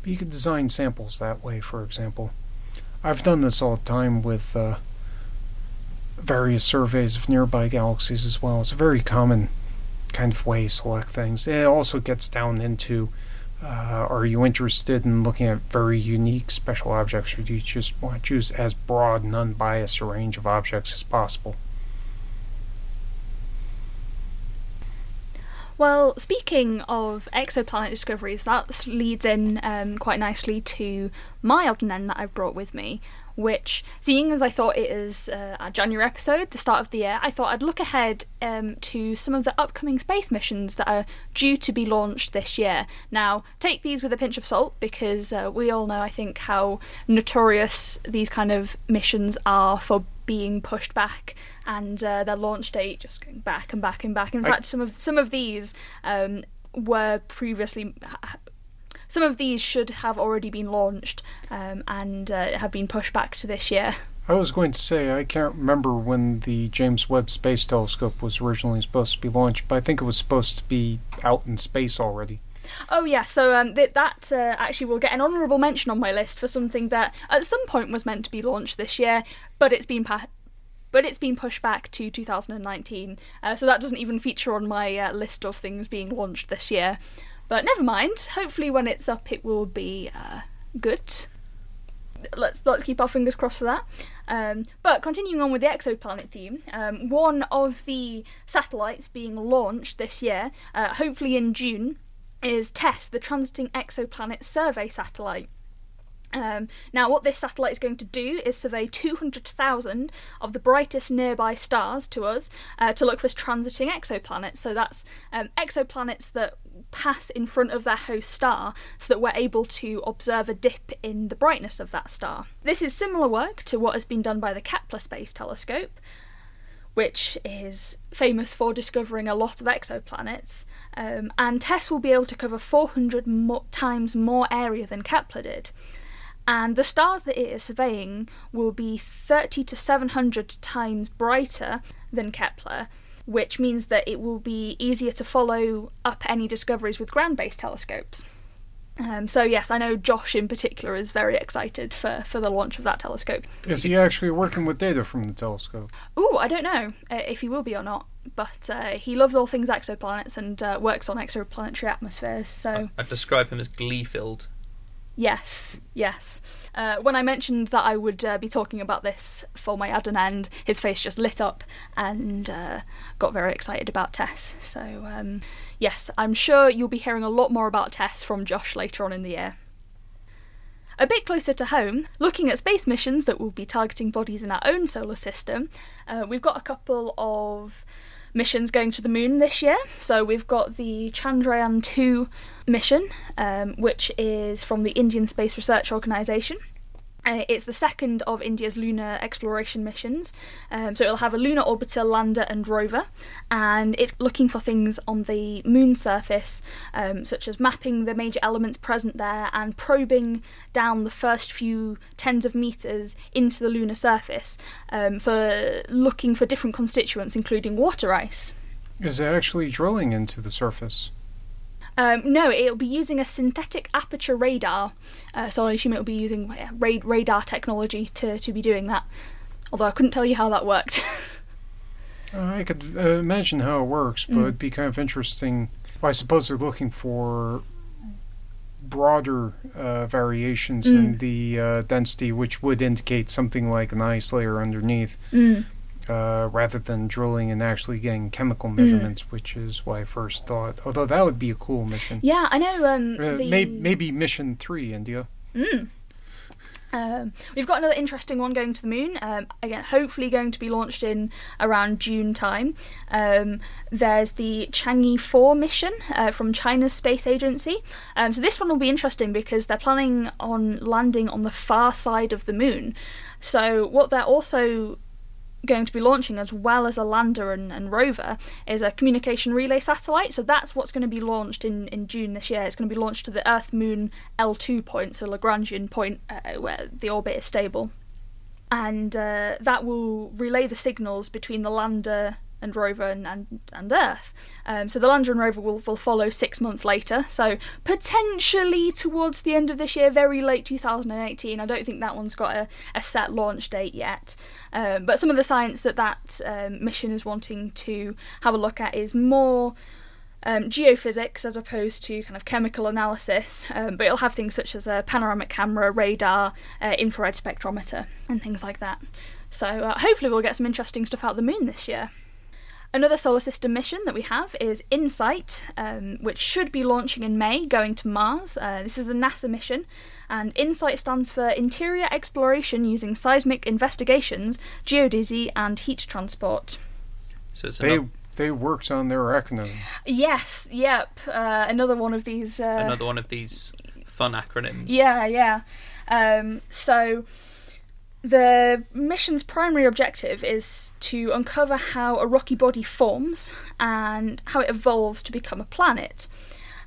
But you could design samples that way, for example. I've done this all the time with uh, various surveys of nearby galaxies as well. It's a very common kind of way select things. It also gets down into uh, are you interested in looking at very unique special objects, or do you just want to choose as broad and unbiased a range of objects as possible? Well, speaking of exoplanet discoveries, that leads in um, quite nicely to my odd end that I've brought with me, which, seeing as I thought it is uh, a January episode, the start of the year, I thought I'd look ahead um, to some of the upcoming space missions that are due to be launched this year. Now, take these with a pinch of salt because uh, we all know, I think, how notorious these kind of missions are for being pushed back and uh, their launch date just going back and back and back. In I- fact, some of some of these um, were previously some of these should have already been launched um, and uh, have been pushed back to this year. I was going to say I can't remember when the James Webb Space Telescope was originally supposed to be launched, but I think it was supposed to be out in space already. Oh yeah, so um, th- that uh, actually will get an honourable mention on my list for something that at some point was meant to be launched this year, but it's been pa- but it's been pushed back to 2019. Uh, so that doesn't even feature on my uh, list of things being launched this year. But never mind. Hopefully, when it's up, it will be uh, good. Let's let's keep our fingers crossed for that. Um, but continuing on with the exoplanet theme, um, one of the satellites being launched this year, uh, hopefully in June, is TESS, the Transiting Exoplanet Survey Satellite. Um, now, what this satellite is going to do is survey 200,000 of the brightest nearby stars to us uh, to look for transiting exoplanets. So that's um, exoplanets that pass in front of their host star so that we're able to observe a dip in the brightness of that star. This is similar work to what has been done by the Kepler Space Telescope, which is famous for discovering a lot of exoplanets. Um, and TESS will be able to cover 400 mo- times more area than Kepler did. And the stars that it is surveying will be 30 to 700 times brighter than Kepler, which means that it will be easier to follow up any discoveries with ground based telescopes. Um, so, yes, I know Josh in particular is very excited for, for the launch of that telescope. Is he actually working with data from the telescope? Oh, I don't know uh, if he will be or not, but uh, he loves all things exoplanets and uh, works on exoplanetary atmospheres. So I'd describe him as glee filled. Yes, yes. Uh, when I mentioned that I would uh, be talking about this for my ad and end, his face just lit up and uh, got very excited about Tess. So um, yes, I'm sure you'll be hearing a lot more about Tess from Josh later on in the year. A bit closer to home, looking at space missions that will be targeting bodies in our own solar system, uh, we've got a couple of missions going to the moon this year. So we've got the Chandrayaan 2 mission, um, which is from the Indian Space Research Organisation. Uh, it's the second of India's lunar exploration missions. Um, so it'll have a lunar orbiter, lander, and rover, and it's looking for things on the moon surface, um, such as mapping the major elements present there and probing down the first few tens of meters into the lunar surface um, for looking for different constituents, including water ice. Is it actually drilling into the surface? Um, no, it'll be using a synthetic aperture radar. Uh, so I assume it'll be using uh, ra- radar technology to, to be doing that. Although I couldn't tell you how that worked. <laughs> Uh, I could uh, imagine how it works, but Mm. it'd be kind of interesting. Well, I suppose they're looking for broader uh, variations in Mm. the uh, density, which would indicate something like an ice layer underneath, Mm. Uh, rather than drilling and actually getting chemical Mm. measurements, which is what I first thought. Although that would be a cool mission. Yeah, I know. Um, Uh, the... may- maybe mission three, India. Mm. Um, we've got another interesting one going to the moon. Um, again, hopefully going to be launched in around June time. Um, there's the Chang'e 4 mission uh, from China's space agency. Um, so this one will be interesting because they're planning on landing on the far side of the moon. So what they're also going to be launching as well as a lander and, and rover is a communication relay satellite. So that's what's going to be launched in, in june this year. It's going to be launched to the earth moon l2 point so lagrangian point uh, where the orbit is stable. And uh, that will relay the signals between the lander and rover and, and, and Earth. Um, so the lander and rover will, will follow six months later, so potentially towards the end of this year, very late 2018. I don't think that one's got a, a set launch date yet. Um, but some of the science that that um, mission is wanting to have a look at is more. Um, geophysics as opposed to kind of chemical analysis, um, but it'll have things such as a panoramic camera, radar, uh, infrared spectrometer, and things like that. So uh, hopefully we'll get some interesting stuff out of the moon this year. Another solar system mission that we have is InSight, um, which should be launching in May, going to Mars. Uh, this is the NASA mission, and InSight stands for Interior Exploration Using Seismic Investigations, Geodesy, and Heat Transport. So it's They they worked on their acronym. Yes, yep, uh, another one of these. Uh, another one of these fun acronyms. Yeah, yeah. Um, so the mission's primary objective is to uncover how a rocky body forms and how it evolves to become a planet.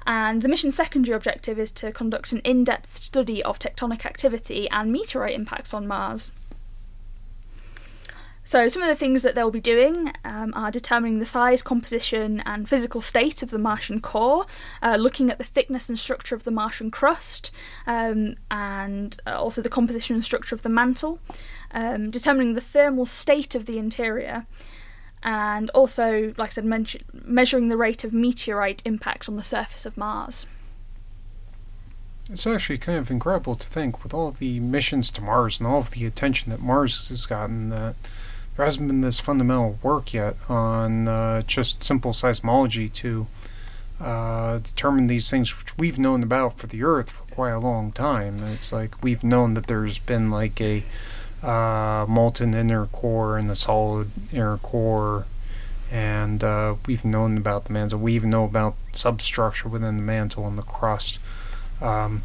And the mission's secondary objective is to conduct an in depth study of tectonic activity and meteorite impacts on Mars. So, some of the things that they'll be doing um, are determining the size, composition, and physical state of the Martian core, uh, looking at the thickness and structure of the Martian crust, um, and uh, also the composition and structure of the mantle, um, determining the thermal state of the interior, and also, like I said, men- measuring the rate of meteorite impacts on the surface of Mars. It's actually kind of incredible to think, with all the missions to Mars and all of the attention that Mars has gotten, that there hasn't been this fundamental work yet on uh, just simple seismology to uh, determine these things, which we've known about for the Earth for quite a long time. It's like we've known that there's been like a uh, molten inner core and a solid inner core. And uh, we've known about the mantle. We even know about substructure within the mantle and the crust um,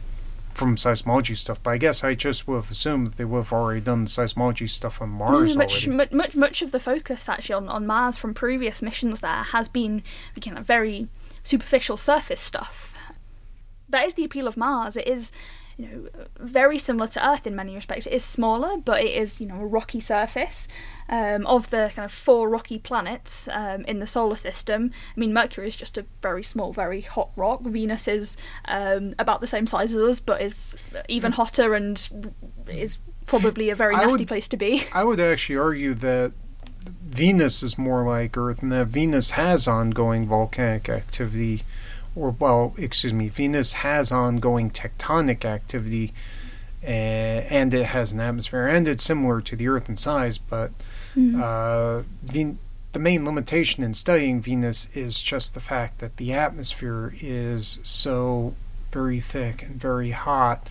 from seismology stuff. But I guess I just would have assumed that they would have already done seismology stuff on Mars Yeah, much, already. much, much, much of the focus actually on, on Mars from previous missions there has been kind of very superficial surface stuff. That is the appeal of Mars. It is, you know, very similar to Earth in many respects. It is smaller, but it is, you know, a rocky surface. Um, of the kind of four rocky planets um, in the solar system, I mean, Mercury is just a very small, very hot rock. Venus is um, about the same size as us, but is even hotter and is probably a very I nasty would- place to be. I would actually argue that Venus is more like Earth, and that Venus has ongoing volcanic activity, or well, excuse me, Venus has ongoing tectonic activity, uh, and it has an atmosphere, and it's similar to the Earth in size, but uh, Ven- the main limitation in studying Venus is just the fact that the atmosphere is so very thick and very hot.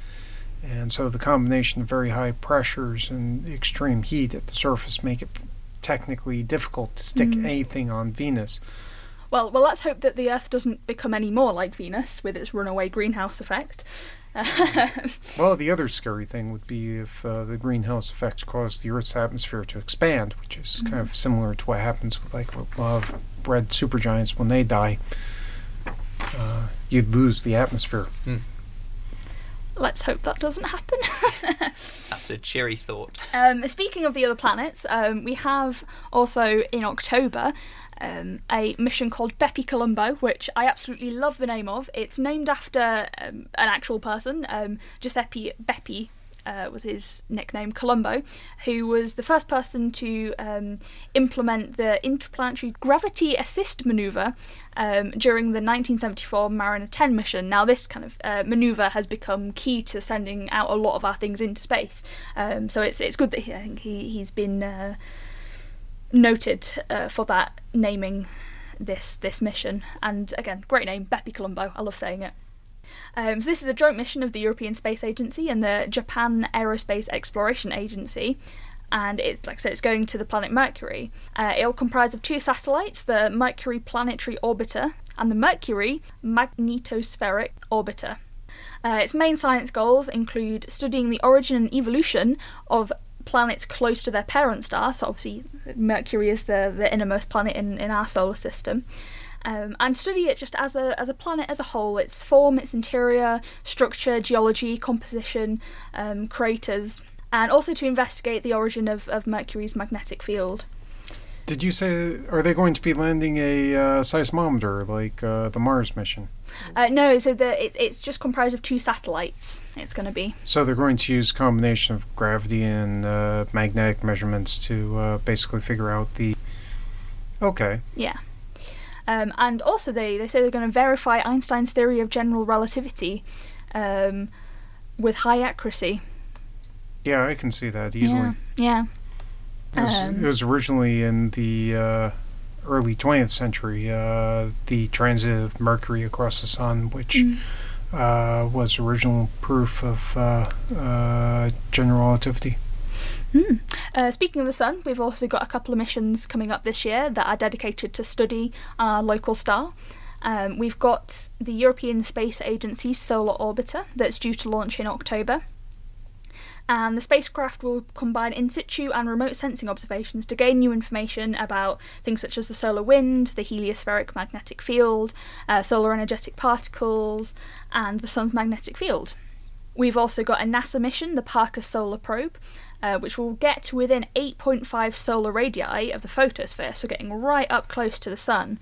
And so the combination of very high pressures and extreme heat at the surface make it technically difficult to stick anything on Venus. Well, well, let's hope that the Earth doesn't become any more like Venus with its runaway greenhouse effect. <laughs> Well, the other scary thing would be if uh, the greenhouse effects caused the Earth's atmosphere to expand, which is kind of similar to what happens with like a lot of red supergiants when they die. Uh, you'd lose the atmosphere. let's hope that doesn't happen. <laughs> That's a cheery thought. um, speaking of the other planets, um, we have also in October um, a mission called Bepi Colombo, which I absolutely love the name of. It's named after um, an actual person, um, Giuseppe Bepi. Uh, was his nickname Colombo, who was the first person to um, implement the interplanetary gravity assist maneuver um, during the 1974 Mariner 10 mission. Now, this kind of uh, maneuver has become key to sending out a lot of our things into space. Um, so it's it's good that he, I think he he's been uh, noted uh, for that naming this this mission. And again, great name, Bepi Colombo. I love saying it. Um, so this is a joint mission of the European Space Agency and the Japan Aerospace Exploration Agency. And it's like I said, it's going to the planet Mercury. Uh, it'll comprise of two satellites: the Mercury Planetary Orbiter and the Mercury Magnetospheric Orbiter. Uh, its main science goals include studying the origin and evolution of planets close to their parent star. So obviously, Mercury is the, the innermost planet in, in our solar system. Um, and study it just as a as a planet as a whole, its form, its interior, structure, geology, composition, um, craters, and also to investigate the origin of, of Mercury's magnetic field. Did you say are they going to be landing a uh, seismometer like uh, the Mars mission? Uh, no, so the it's it's just comprised of two satellites. It's going to be. So they're going to use a combination of gravity and uh, magnetic measurements to uh, basically figure out the. Okay. Yeah. Um, and also, they, they say they're going to verify Einstein's theory of general relativity um, with high accuracy. Yeah, I can see that easily. Yeah. It, was, Um, it was originally in the uh, early 20th century, uh, the transit of Mercury across the sun, which Mm. uh, was original proof of uh, uh, general relativity. Hmm. Uh, speaking of the sun, we've also got a couple of missions coming up this year that are dedicated to study our local star. Um, we've got the European Space Agency's Solar Orbiter that's due to launch in October. And the spacecraft will combine in situ and remote sensing observations to gain new information about things such as the solar wind, the heliospheric magnetic field, uh, solar energetic particles, and the sun's magnetic field. We've also got a NASA mission, the Parker Solar Probe, uh, which will get within 8.5 solar radii of the photosphere, so getting right up close to the sun.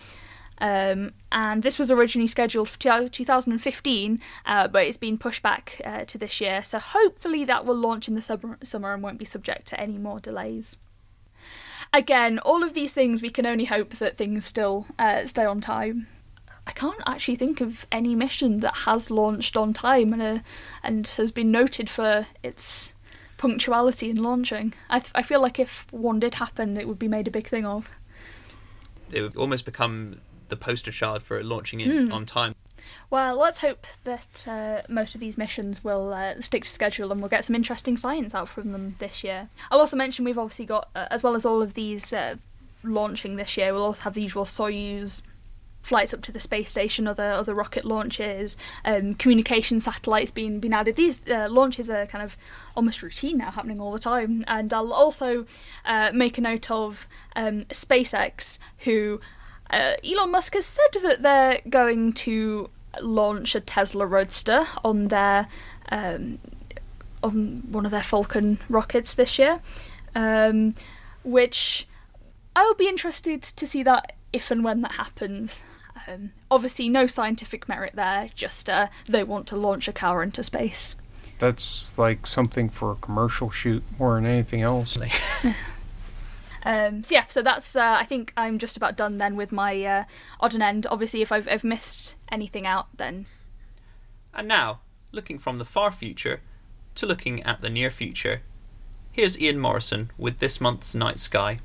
Um, and this was originally scheduled for two- 2015, uh, but it's been pushed back uh, to this year. So hopefully that will launch in the summer, summer and won't be subject to any more delays. Again, all of these things we can only hope that things still uh, stay on time. I can't actually think of any mission that has launched on time and uh, and has been noted for its punctuality in launching. I, th- I feel like if one did happen, it would be made a big thing of. It would almost become the poster child for launching in Hmm. on time. Well, let's hope that uh, most of these missions will uh, stick to schedule and we'll get some interesting science out from them this year. I'll also mention we've obviously got, uh, as well as all of these uh, launching this year, we'll also have the usual Soyuz flights up to the space station, other other rocket launches, um, communication satellites being being added. These uh, launches are kind of almost routine now, happening all the time. And I'll also uh, make a note of um, SpaceX, who uh, Elon Musk has said that they're going to launch a Tesla Roadster on their um, on one of their Falcon rockets this year, um, which I'll be interested to see that if and when that happens. Um, obviously, no scientific merit there, just uh, they want to launch a car into space. That's like something for a commercial shoot more than anything else. <laughs> Um, so yeah, so that's uh, I think I'm just about done then with my uh, odd and end. Obviously, if I've, I've missed anything out, then And now, looking from the far future to looking at the near future, here's Ian Morison with this month's night sky.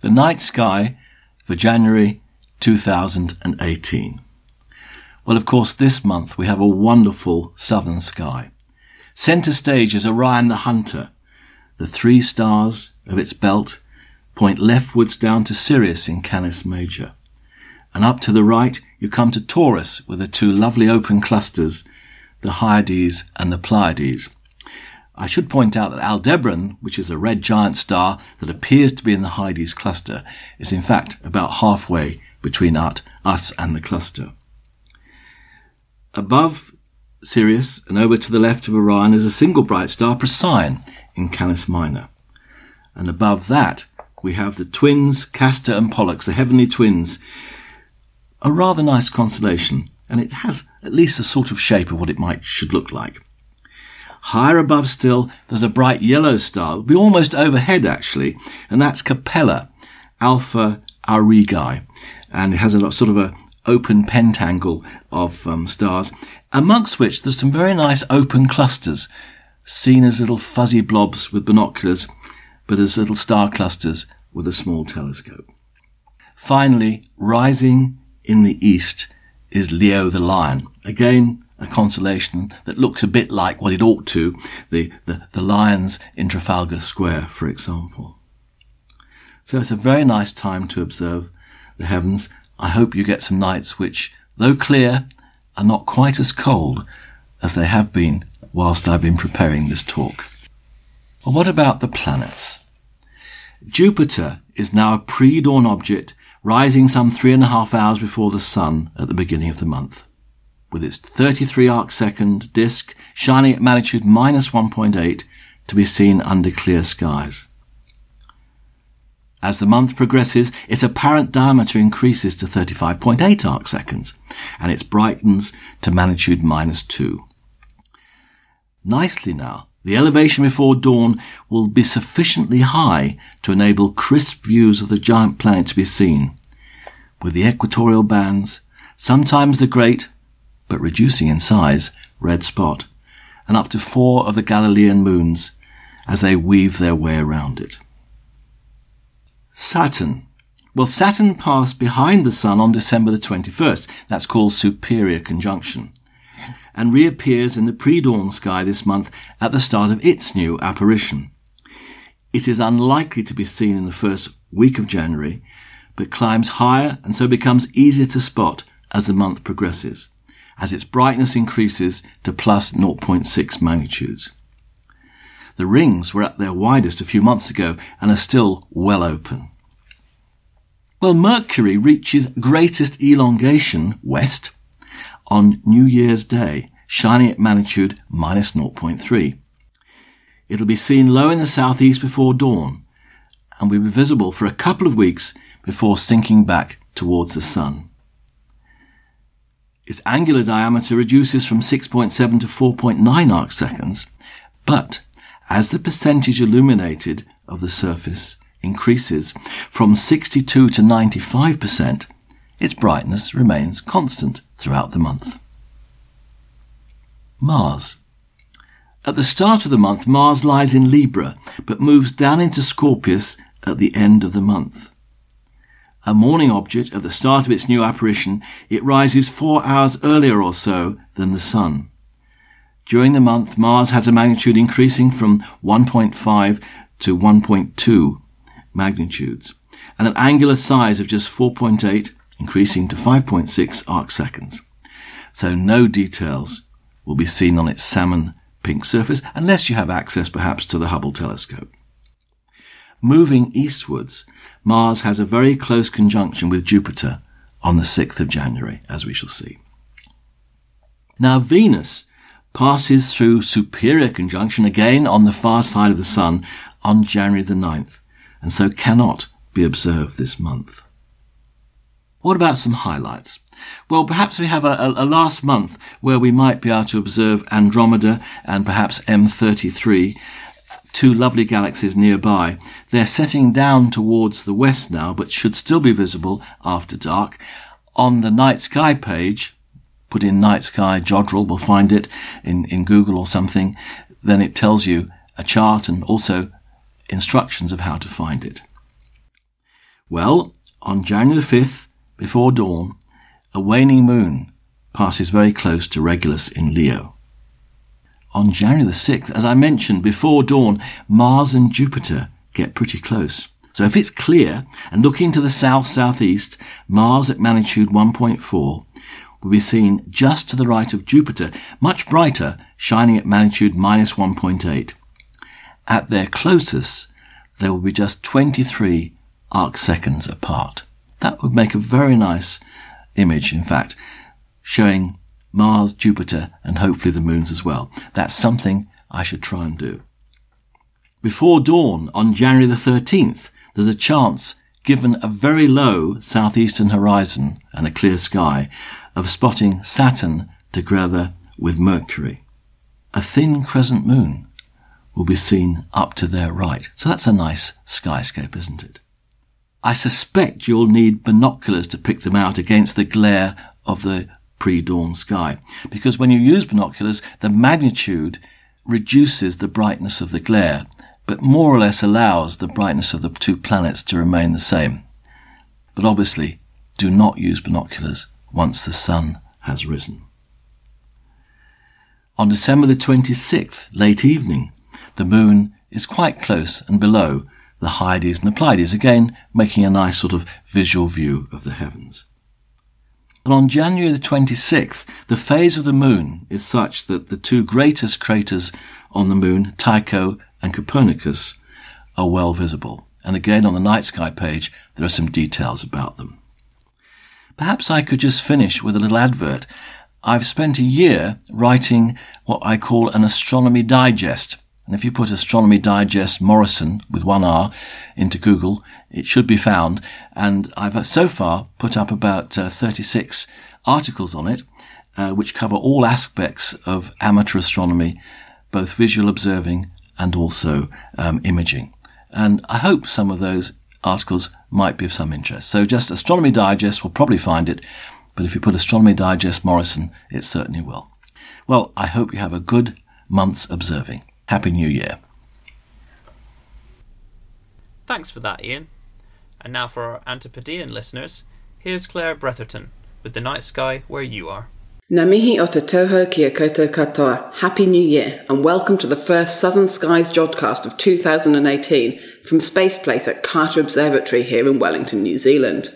The night sky for January 2018. Well, of course, this month we have a wonderful southern sky. Centre stage is Orion the Hunter. The three stars of its belt point leftwards down to Sirius in Canis Major. And up to the right, you come to Taurus with the two lovely open clusters, the Hyades and the Pleiades. I should point out that Aldebaran, which is a red giant star that appears to be in the Hyades cluster, is in fact about halfway between us and the cluster. Above Sirius and over to the left of Orion is a single bright star, Procyon, in Canis Minor. And above that, we have the twins, Castor and Pollux, the heavenly twins. A rather nice constellation, and it has at least a sort of shape of what it might should look like. Higher above still, there's a bright yellow star, it'll be almost overhead actually, and that's Capella, Alpha Aurigae, and it has a sort of a open pentangle of um, stars, amongst which there's some very nice open clusters, seen as little fuzzy blobs with binoculars, but as little star clusters with a small telescope. Finally, rising in the east is Leo the Lion. Again, a constellation that looks a bit like what it ought to, the, the, the lions in Trafalgar Square, for example. So it's a very nice time to observe the heavens. I hope you get some nights which, though clear, are not quite as cold as they have been whilst I've been preparing this talk. Well, what about the planets? Jupiter is now a pre-dawn object rising some three and a half hours before the sun at the beginning of the month. With its 33 arc second disk shining at magnitude minus 1.8 to be seen under clear skies. As the month progresses, its apparent diameter increases to 35.8 arc seconds, and it brightens to magnitude minus 2. Nicely now, the elevation before dawn will be sufficiently high to enable crisp views of the giant planet to be seen, with the equatorial bands, sometimes the great, but reducing in size, red spot, and up to four of the Galilean moons as they weave their way around it. Saturn. Well, Saturn passed behind the Sun on December the 21st. That's called superior conjunction. And reappears in the pre-dawn sky this month at the start of its new apparition. It is unlikely to be seen in the first week of January, but climbs higher and so becomes easier to spot as the month progresses, as its brightness increases to plus 0.6 magnitudes. The rings were at their widest a few months ago and are still well open. Well, Mercury reaches greatest elongation west on New Year's Day, shining at magnitude minus 0.3. It'll be seen low in the southeast before dawn and will be visible for a couple of weeks before sinking back towards the Sun. Its angular diameter reduces from 6.7 to 4.9 arc seconds, but as the percentage illuminated of the surface increases from 62 to 95%, its brightness remains constant throughout the month. Mars. At the start of the month, Mars lies in Libra, but moves down into Scorpius at the end of the month. A morning object at the start of its new apparition, it rises four hours earlier or so than the Sun. During the month, Mars has a magnitude increasing from 1.5 to 1.2 magnitudes, and an angular size of just 4.8, increasing to 5.6 arc seconds. So no details will be seen on its salmon pink surface unless you have access perhaps to the Hubble telescope. Moving eastwards, Mars has a very close conjunction with Jupiter on the 6th of January, as we shall see. Now, Venus passes through superior conjunction again on the far side of the Sun on January the 9th, and so cannot be observed this month. What about some highlights? Well, perhaps we have a, a, last month where we might be able to observe Andromeda and perhaps M33, two lovely galaxies nearby. They're setting down towards the west now, but should still be visible after dark. On the night sky page, put in night sky Jodrell, we'll find it in, in Google or something, then it tells you a chart and also instructions of how to find it. Well, on January 5th, before dawn, a waning moon passes very close to Regulus in Leo. On January the 6th, as I mentioned, before dawn, Mars and Jupiter get pretty close. So if it's clear and looking to the south-southeast, Mars at magnitude 1.4 will be seen just to the right of Jupiter, much brighter, shining at magnitude minus 1.8. At their closest, they will be just 23 arc seconds apart. That would make a very nice image, in fact, showing Mars, Jupiter, and hopefully the moons as well. That's something I should try and do. Before dawn on January the 13th, there's a chance, given a very low southeastern horizon and a clear sky, of spotting Saturn together with Mercury. A thin crescent moon will be seen up to their right. So that's a nice skyscape, isn't it? I suspect you'll need binoculars to pick them out against the glare of the pre-dawn sky. Because when you use binoculars, the magnitude reduces the brightness of the glare, but more or less allows the brightness of the two planets to remain the same. But obviously, do not use binoculars once the sun has risen. On December the 26th, late evening, the moon is quite close and below the Hyades and the Pleiades, again making a nice sort of visual view of the heavens. And on January the 26th, the phase of the moon is such that the two greatest craters on the moon, Tycho and Copernicus, are well visible. And again, on the night sky page, there are some details about them. Perhaps I could just finish with a little advert. I've spent a year writing what I call an astronomy digest, And if you put Astronomy Digest Morison with one R into Google, it should be found. And I've so far put up about uh, 36 articles on it, uh, which cover all aspects of amateur astronomy, both visual observing and also um, imaging. And I hope some of those articles might be of some interest. So just Astronomy Digest will probably find it, but if you put Astronomy Digest Morison, it certainly will. Well, I hope you have a good month's observing. Happy New Year. Thanks for that, Ian. And now for our Antipodean listeners, here's Claire Bretherton with The Night Sky Where You Are. Namihi o te tauhou ki a koutou katoa. Happy New Year and welcome to the first Southern Skies Jodcast of 2018 from Space Place at Carter Observatory here in Wellington, New Zealand.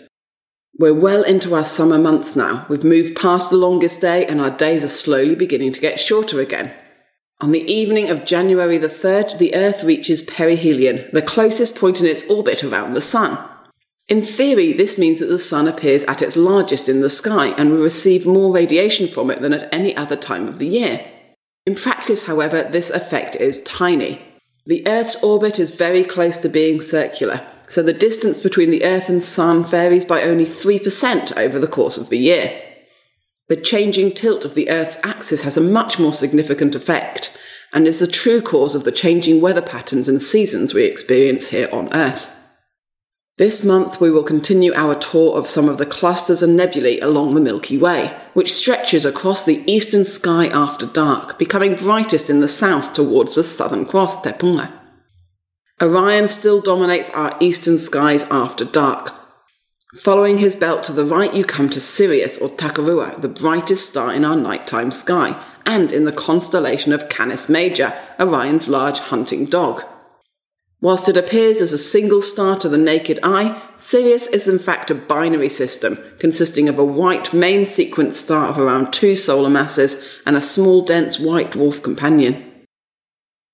We're well into our summer months now. We've moved past the longest day and our days are slowly beginning to get shorter again. On the evening of January the 3rd, the Earth reaches perihelion, the closest point in its orbit around the Sun. In theory, this means that the Sun appears at its largest in the sky and will receive more radiation from it than at any other time of the year. In practice, however, this effect is tiny. The Earth's orbit is very close to being circular, so the distance between the Earth and Sun varies by only 3% over the course of the year. The changing tilt of the Earth's axis has a much more significant effect, and is the true cause of the changing weather patterns and seasons we experience here on Earth. This month, we will continue our tour of some of the clusters and nebulae along the Milky Way, which stretches across the eastern sky after dark, becoming brightest in the south towards the Southern Cross, Te Punga. Orion still dominates our eastern skies after dark. Following his belt to the right, you come to Sirius or Takurua, the brightest star in our nighttime sky, and in the constellation of Canis Major, Orion's large hunting dog. Whilst it appears as a single star to the naked eye, Sirius is in fact a binary system consisting of a white main sequence star of around two solar masses and a small dense white dwarf companion.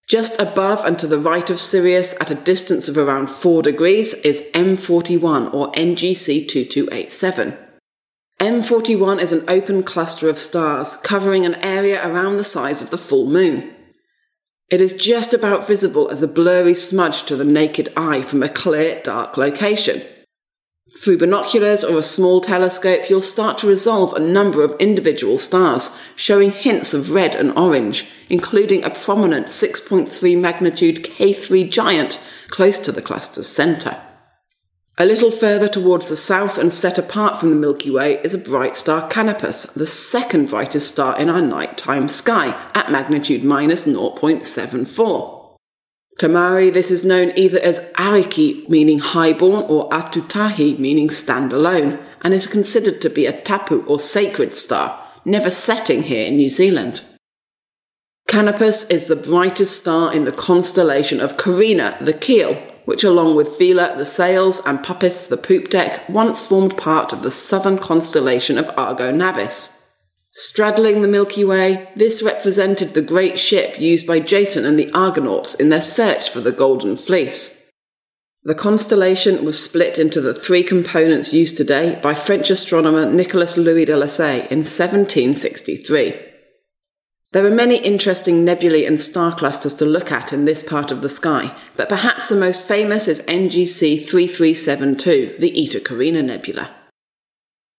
Just above and to the right of Sirius, at a distance of around 4 degrees, is M41 or NGC 2287. M41 is an open cluster of stars covering an area around the size of the full moon. It is just about visible as a blurry smudge to the naked eye from a clear, dark location. Through binoculars or a small telescope, you'll start to resolve a number of individual stars, showing hints of red and orange, including a prominent 6.3 magnitude K3 giant close to the cluster's centre. A little further towards the south and set apart from the Milky Way is a bright star Canopus, the second brightest star in our nighttime sky, at magnitude minus 0.74. To Maori, this is known either as Ariki, meaning highborn, or Atutahi, meaning stand alone, and is considered to be a tapu or sacred star, never setting here in New Zealand. Canopus is the brightest star in the constellation of Carina, the keel, which along with Vela, the sails, and Puppis, the poop deck, once formed part of the southern constellation of Argo Navis. Straddling the Milky Way, this represented the great ship used by Jason and the Argonauts in their search for the Golden Fleece. The constellation was split into the three components used today by French astronomer Nicolas Louis de Lacaille in 1763. There are many interesting nebulae and star clusters to look at in this part of the sky, but perhaps the most famous is NGC 3372, the Eta Carina Nebula.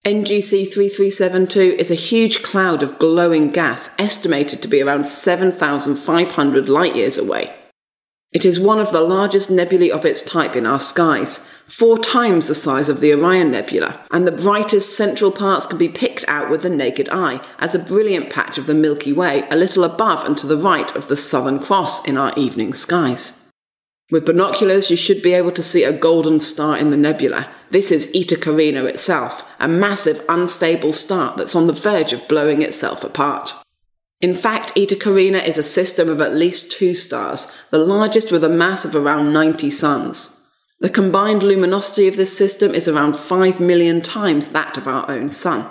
NGC 3372 is a huge cloud of glowing gas estimated to be around 7,500 light years away. It is one of the largest nebulae of its type in our skies, four times the size of the Orion Nebula, and the brightest central parts can be picked out with the naked eye as a brilliant patch of the Milky Way a little above and to the right of the Southern Cross in our evening skies. With binoculars, you should be able to see a golden star in the nebula. This is Eta Carina itself, a massive unstable star that's on the verge of blowing itself apart. In fact, Eta Carina is a system of at least two stars, the largest with a mass of around 90 suns. The combined luminosity of this system is around 5 million times that of our own sun.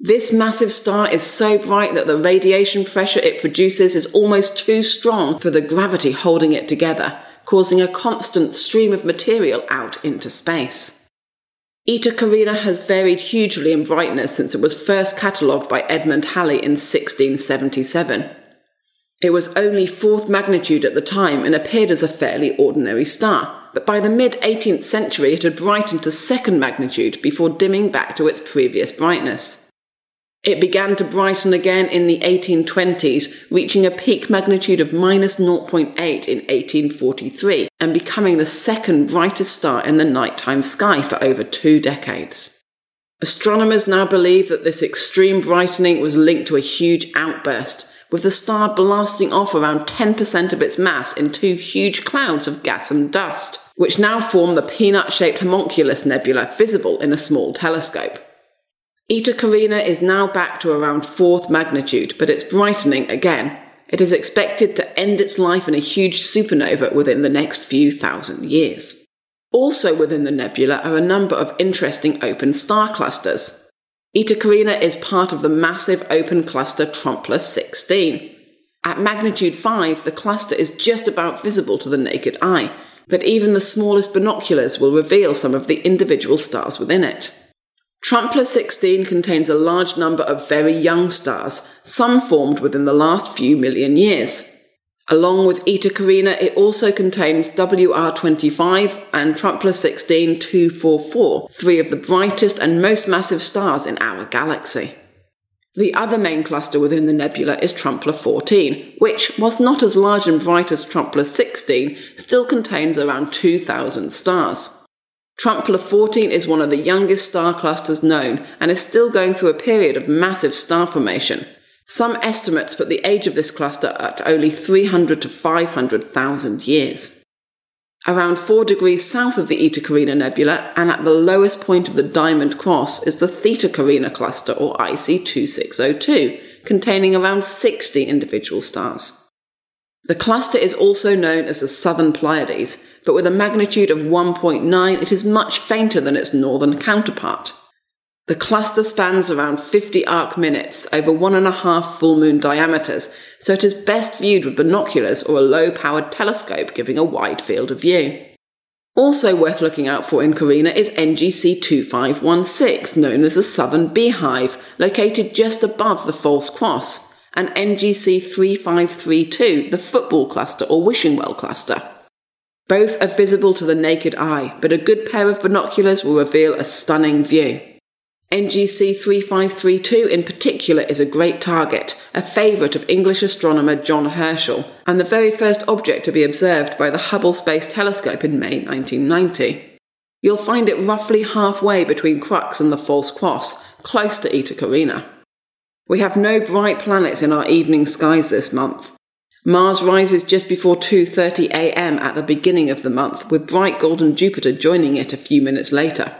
This massive star is so bright that the radiation pressure it produces is almost too strong for the gravity holding it together, causing a constant stream of material out into space. Eta Carina has varied hugely in brightness since it was first catalogued by Edmund Halley in 1677. It was only fourth magnitude at the time and appeared as a fairly ordinary star, but by the mid 18th century it had brightened to second magnitude before dimming back to its previous brightness. It began to brighten again in the 1820s, reaching a peak magnitude of minus 0.8 in 1843 and becoming the second brightest star in the nighttime sky for over two decades. Astronomers now believe that this extreme brightening was linked to a huge outburst, with the star blasting off around 10% of its mass in two huge clouds of gas and dust, which now form the peanut shaped homunculus nebula visible in a small telescope. Eta Carina is now back to around fourth magnitude, but it's brightening again. It is expected to end its life in a huge supernova within the next few thousand years. Also within the nebula are a number of interesting open star clusters. Eta Carina is part of the massive open cluster Trumpler 16. At magnitude 5, the cluster is just about visible to the naked eye, but even the smallest binoculars will reveal some of the individual stars within it. Trumpler 16 contains a large number of very young stars, some formed within the last few million years. Along with Eta Carina, it also contains WR25 and Trumpler 16 244, three of the brightest and most massive stars in our galaxy. The other main cluster within the nebula is Trumpler 14, which, whilst not as large and bright as Trumpler 16, still contains around 2,000 stars. Trumpler 14 is one of the youngest star clusters known and is still going through a period of massive star formation. Some estimates put the age of this cluster at only 300 to 500,000 years. Around 4 degrees south of the Eta Carina Nebula and at the lowest point of the Diamond Cross is the Theta Carina cluster or IC 2602, containing around 60 individual stars. The cluster is also known as the Southern Pleiades, but with a magnitude of 1.9, it is much fainter than its northern counterpart. The cluster spans around 50 arc minutes over one and a half full moon diameters, so it is best viewed with binoculars or a low powered telescope giving a wide field of view. Also worth looking out for in Carina is NGC 2516, known as the Southern Beehive, located just above the False Cross, and NGC 3532, the Football Cluster or Wishing Well Cluster. Both are visible to the naked eye, but a good pair of binoculars will reveal a stunning view. NGC 3532 in particular is a great target, a favourite of English astronomer John Herschel, and the very first object to be observed by the Hubble Space Telescope in May 1990. You'll find it roughly halfway between Crux and the False Cross, close to Eta Carina. We have no bright planets in our evening skies this month. Mars rises just before 2:30 a.m. at the beginning of the month, with bright golden Jupiter joining it a few minutes later.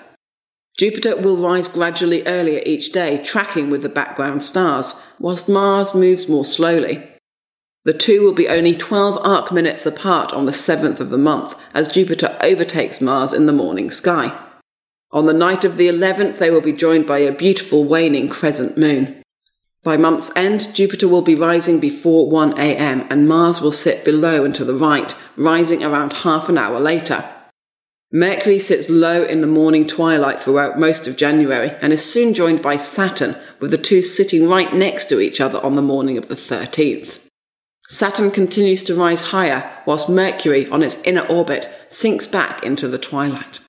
Jupiter will rise gradually earlier each day, tracking with the background stars, whilst Mars moves more slowly. The two will be only 12 arc minutes apart on the 7th of the month, as Jupiter overtakes Mars in the morning sky. On the night of the 11th, they will be joined by a beautiful waning crescent moon. By month's end, Jupiter will be rising before 1 am, and Mars will sit below and to the right, rising around half an hour later. Mercury sits low in the morning twilight throughout most of January and is soon joined by Saturn, with the two sitting right next to each other on the morning of the 13th. Saturn continues to rise higher, whilst Mercury, on its inner orbit, sinks back into the twilight.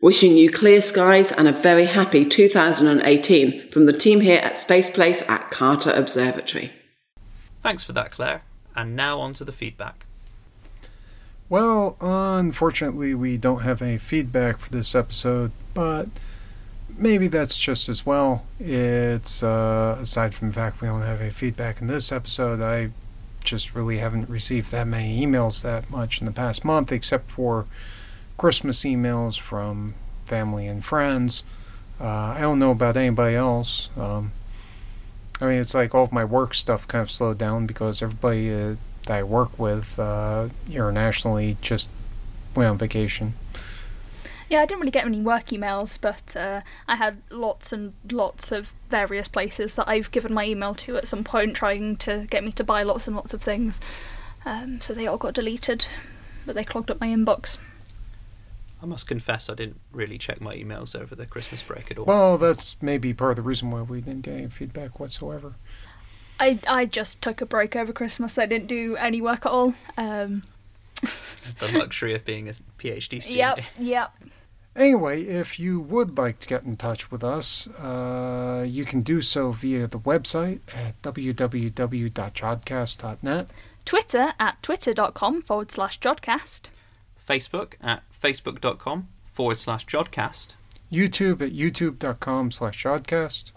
Wishing you clear skies and a very happy 2018 from the team here at Space Place at Carter Observatory. Thanks for that, Claire. And now on to the feedback. Well, unfortunately, we don't have any feedback for this episode, but maybe that's just as well. It's, uh, aside from the fact we don't have any feedback in this episode, I just really haven't received that many emails that much in the past month, except for Christmas emails from family and friends. Uh, I don't know about anybody else. Um, I mean, it's like all of my work stuff kind of slowed down because everybody uh, that I work with uh, internationally just went on vacation. Yeah, I didn't really get any work emails, but uh, I had lots and lots of various places that I've given my email to at some point, trying to get me to buy lots and lots of things. Um, so they all got deleted, but they clogged up my inbox. I must confess, I didn't really check my emails over the Christmas break at all. Well, that's maybe part of the reason why we didn't get any feedback whatsoever. I I just took a break over Christmas. I didn't do any work at all. Um, <laughs> The luxury of being a PhD <laughs> student. yep, yep. Anyway, if you would like to get in touch with us, uh, you can do so via the website at www.jodcast.net. Twitter at twitter.com forward slash Jodcast. Facebook at facebook.com forward slash jodcast. YouTube at youtube.com slash jodcast.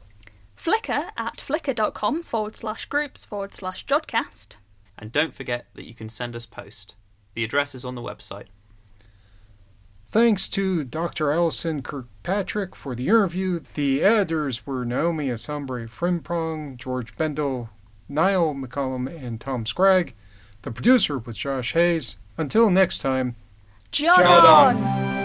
Flickr at flickr.com forward slash groups forward slash Jodcast. And don't forget that you can send us post. The address is on the website. Thanks to Dr. Allison Kirkpatrick for the interview. The editors were Naomi Asabre Frimpong, George Bendo, Niall McCollum, and Tom Scragg. The producer was Josh Hayes. Until next time, On! on.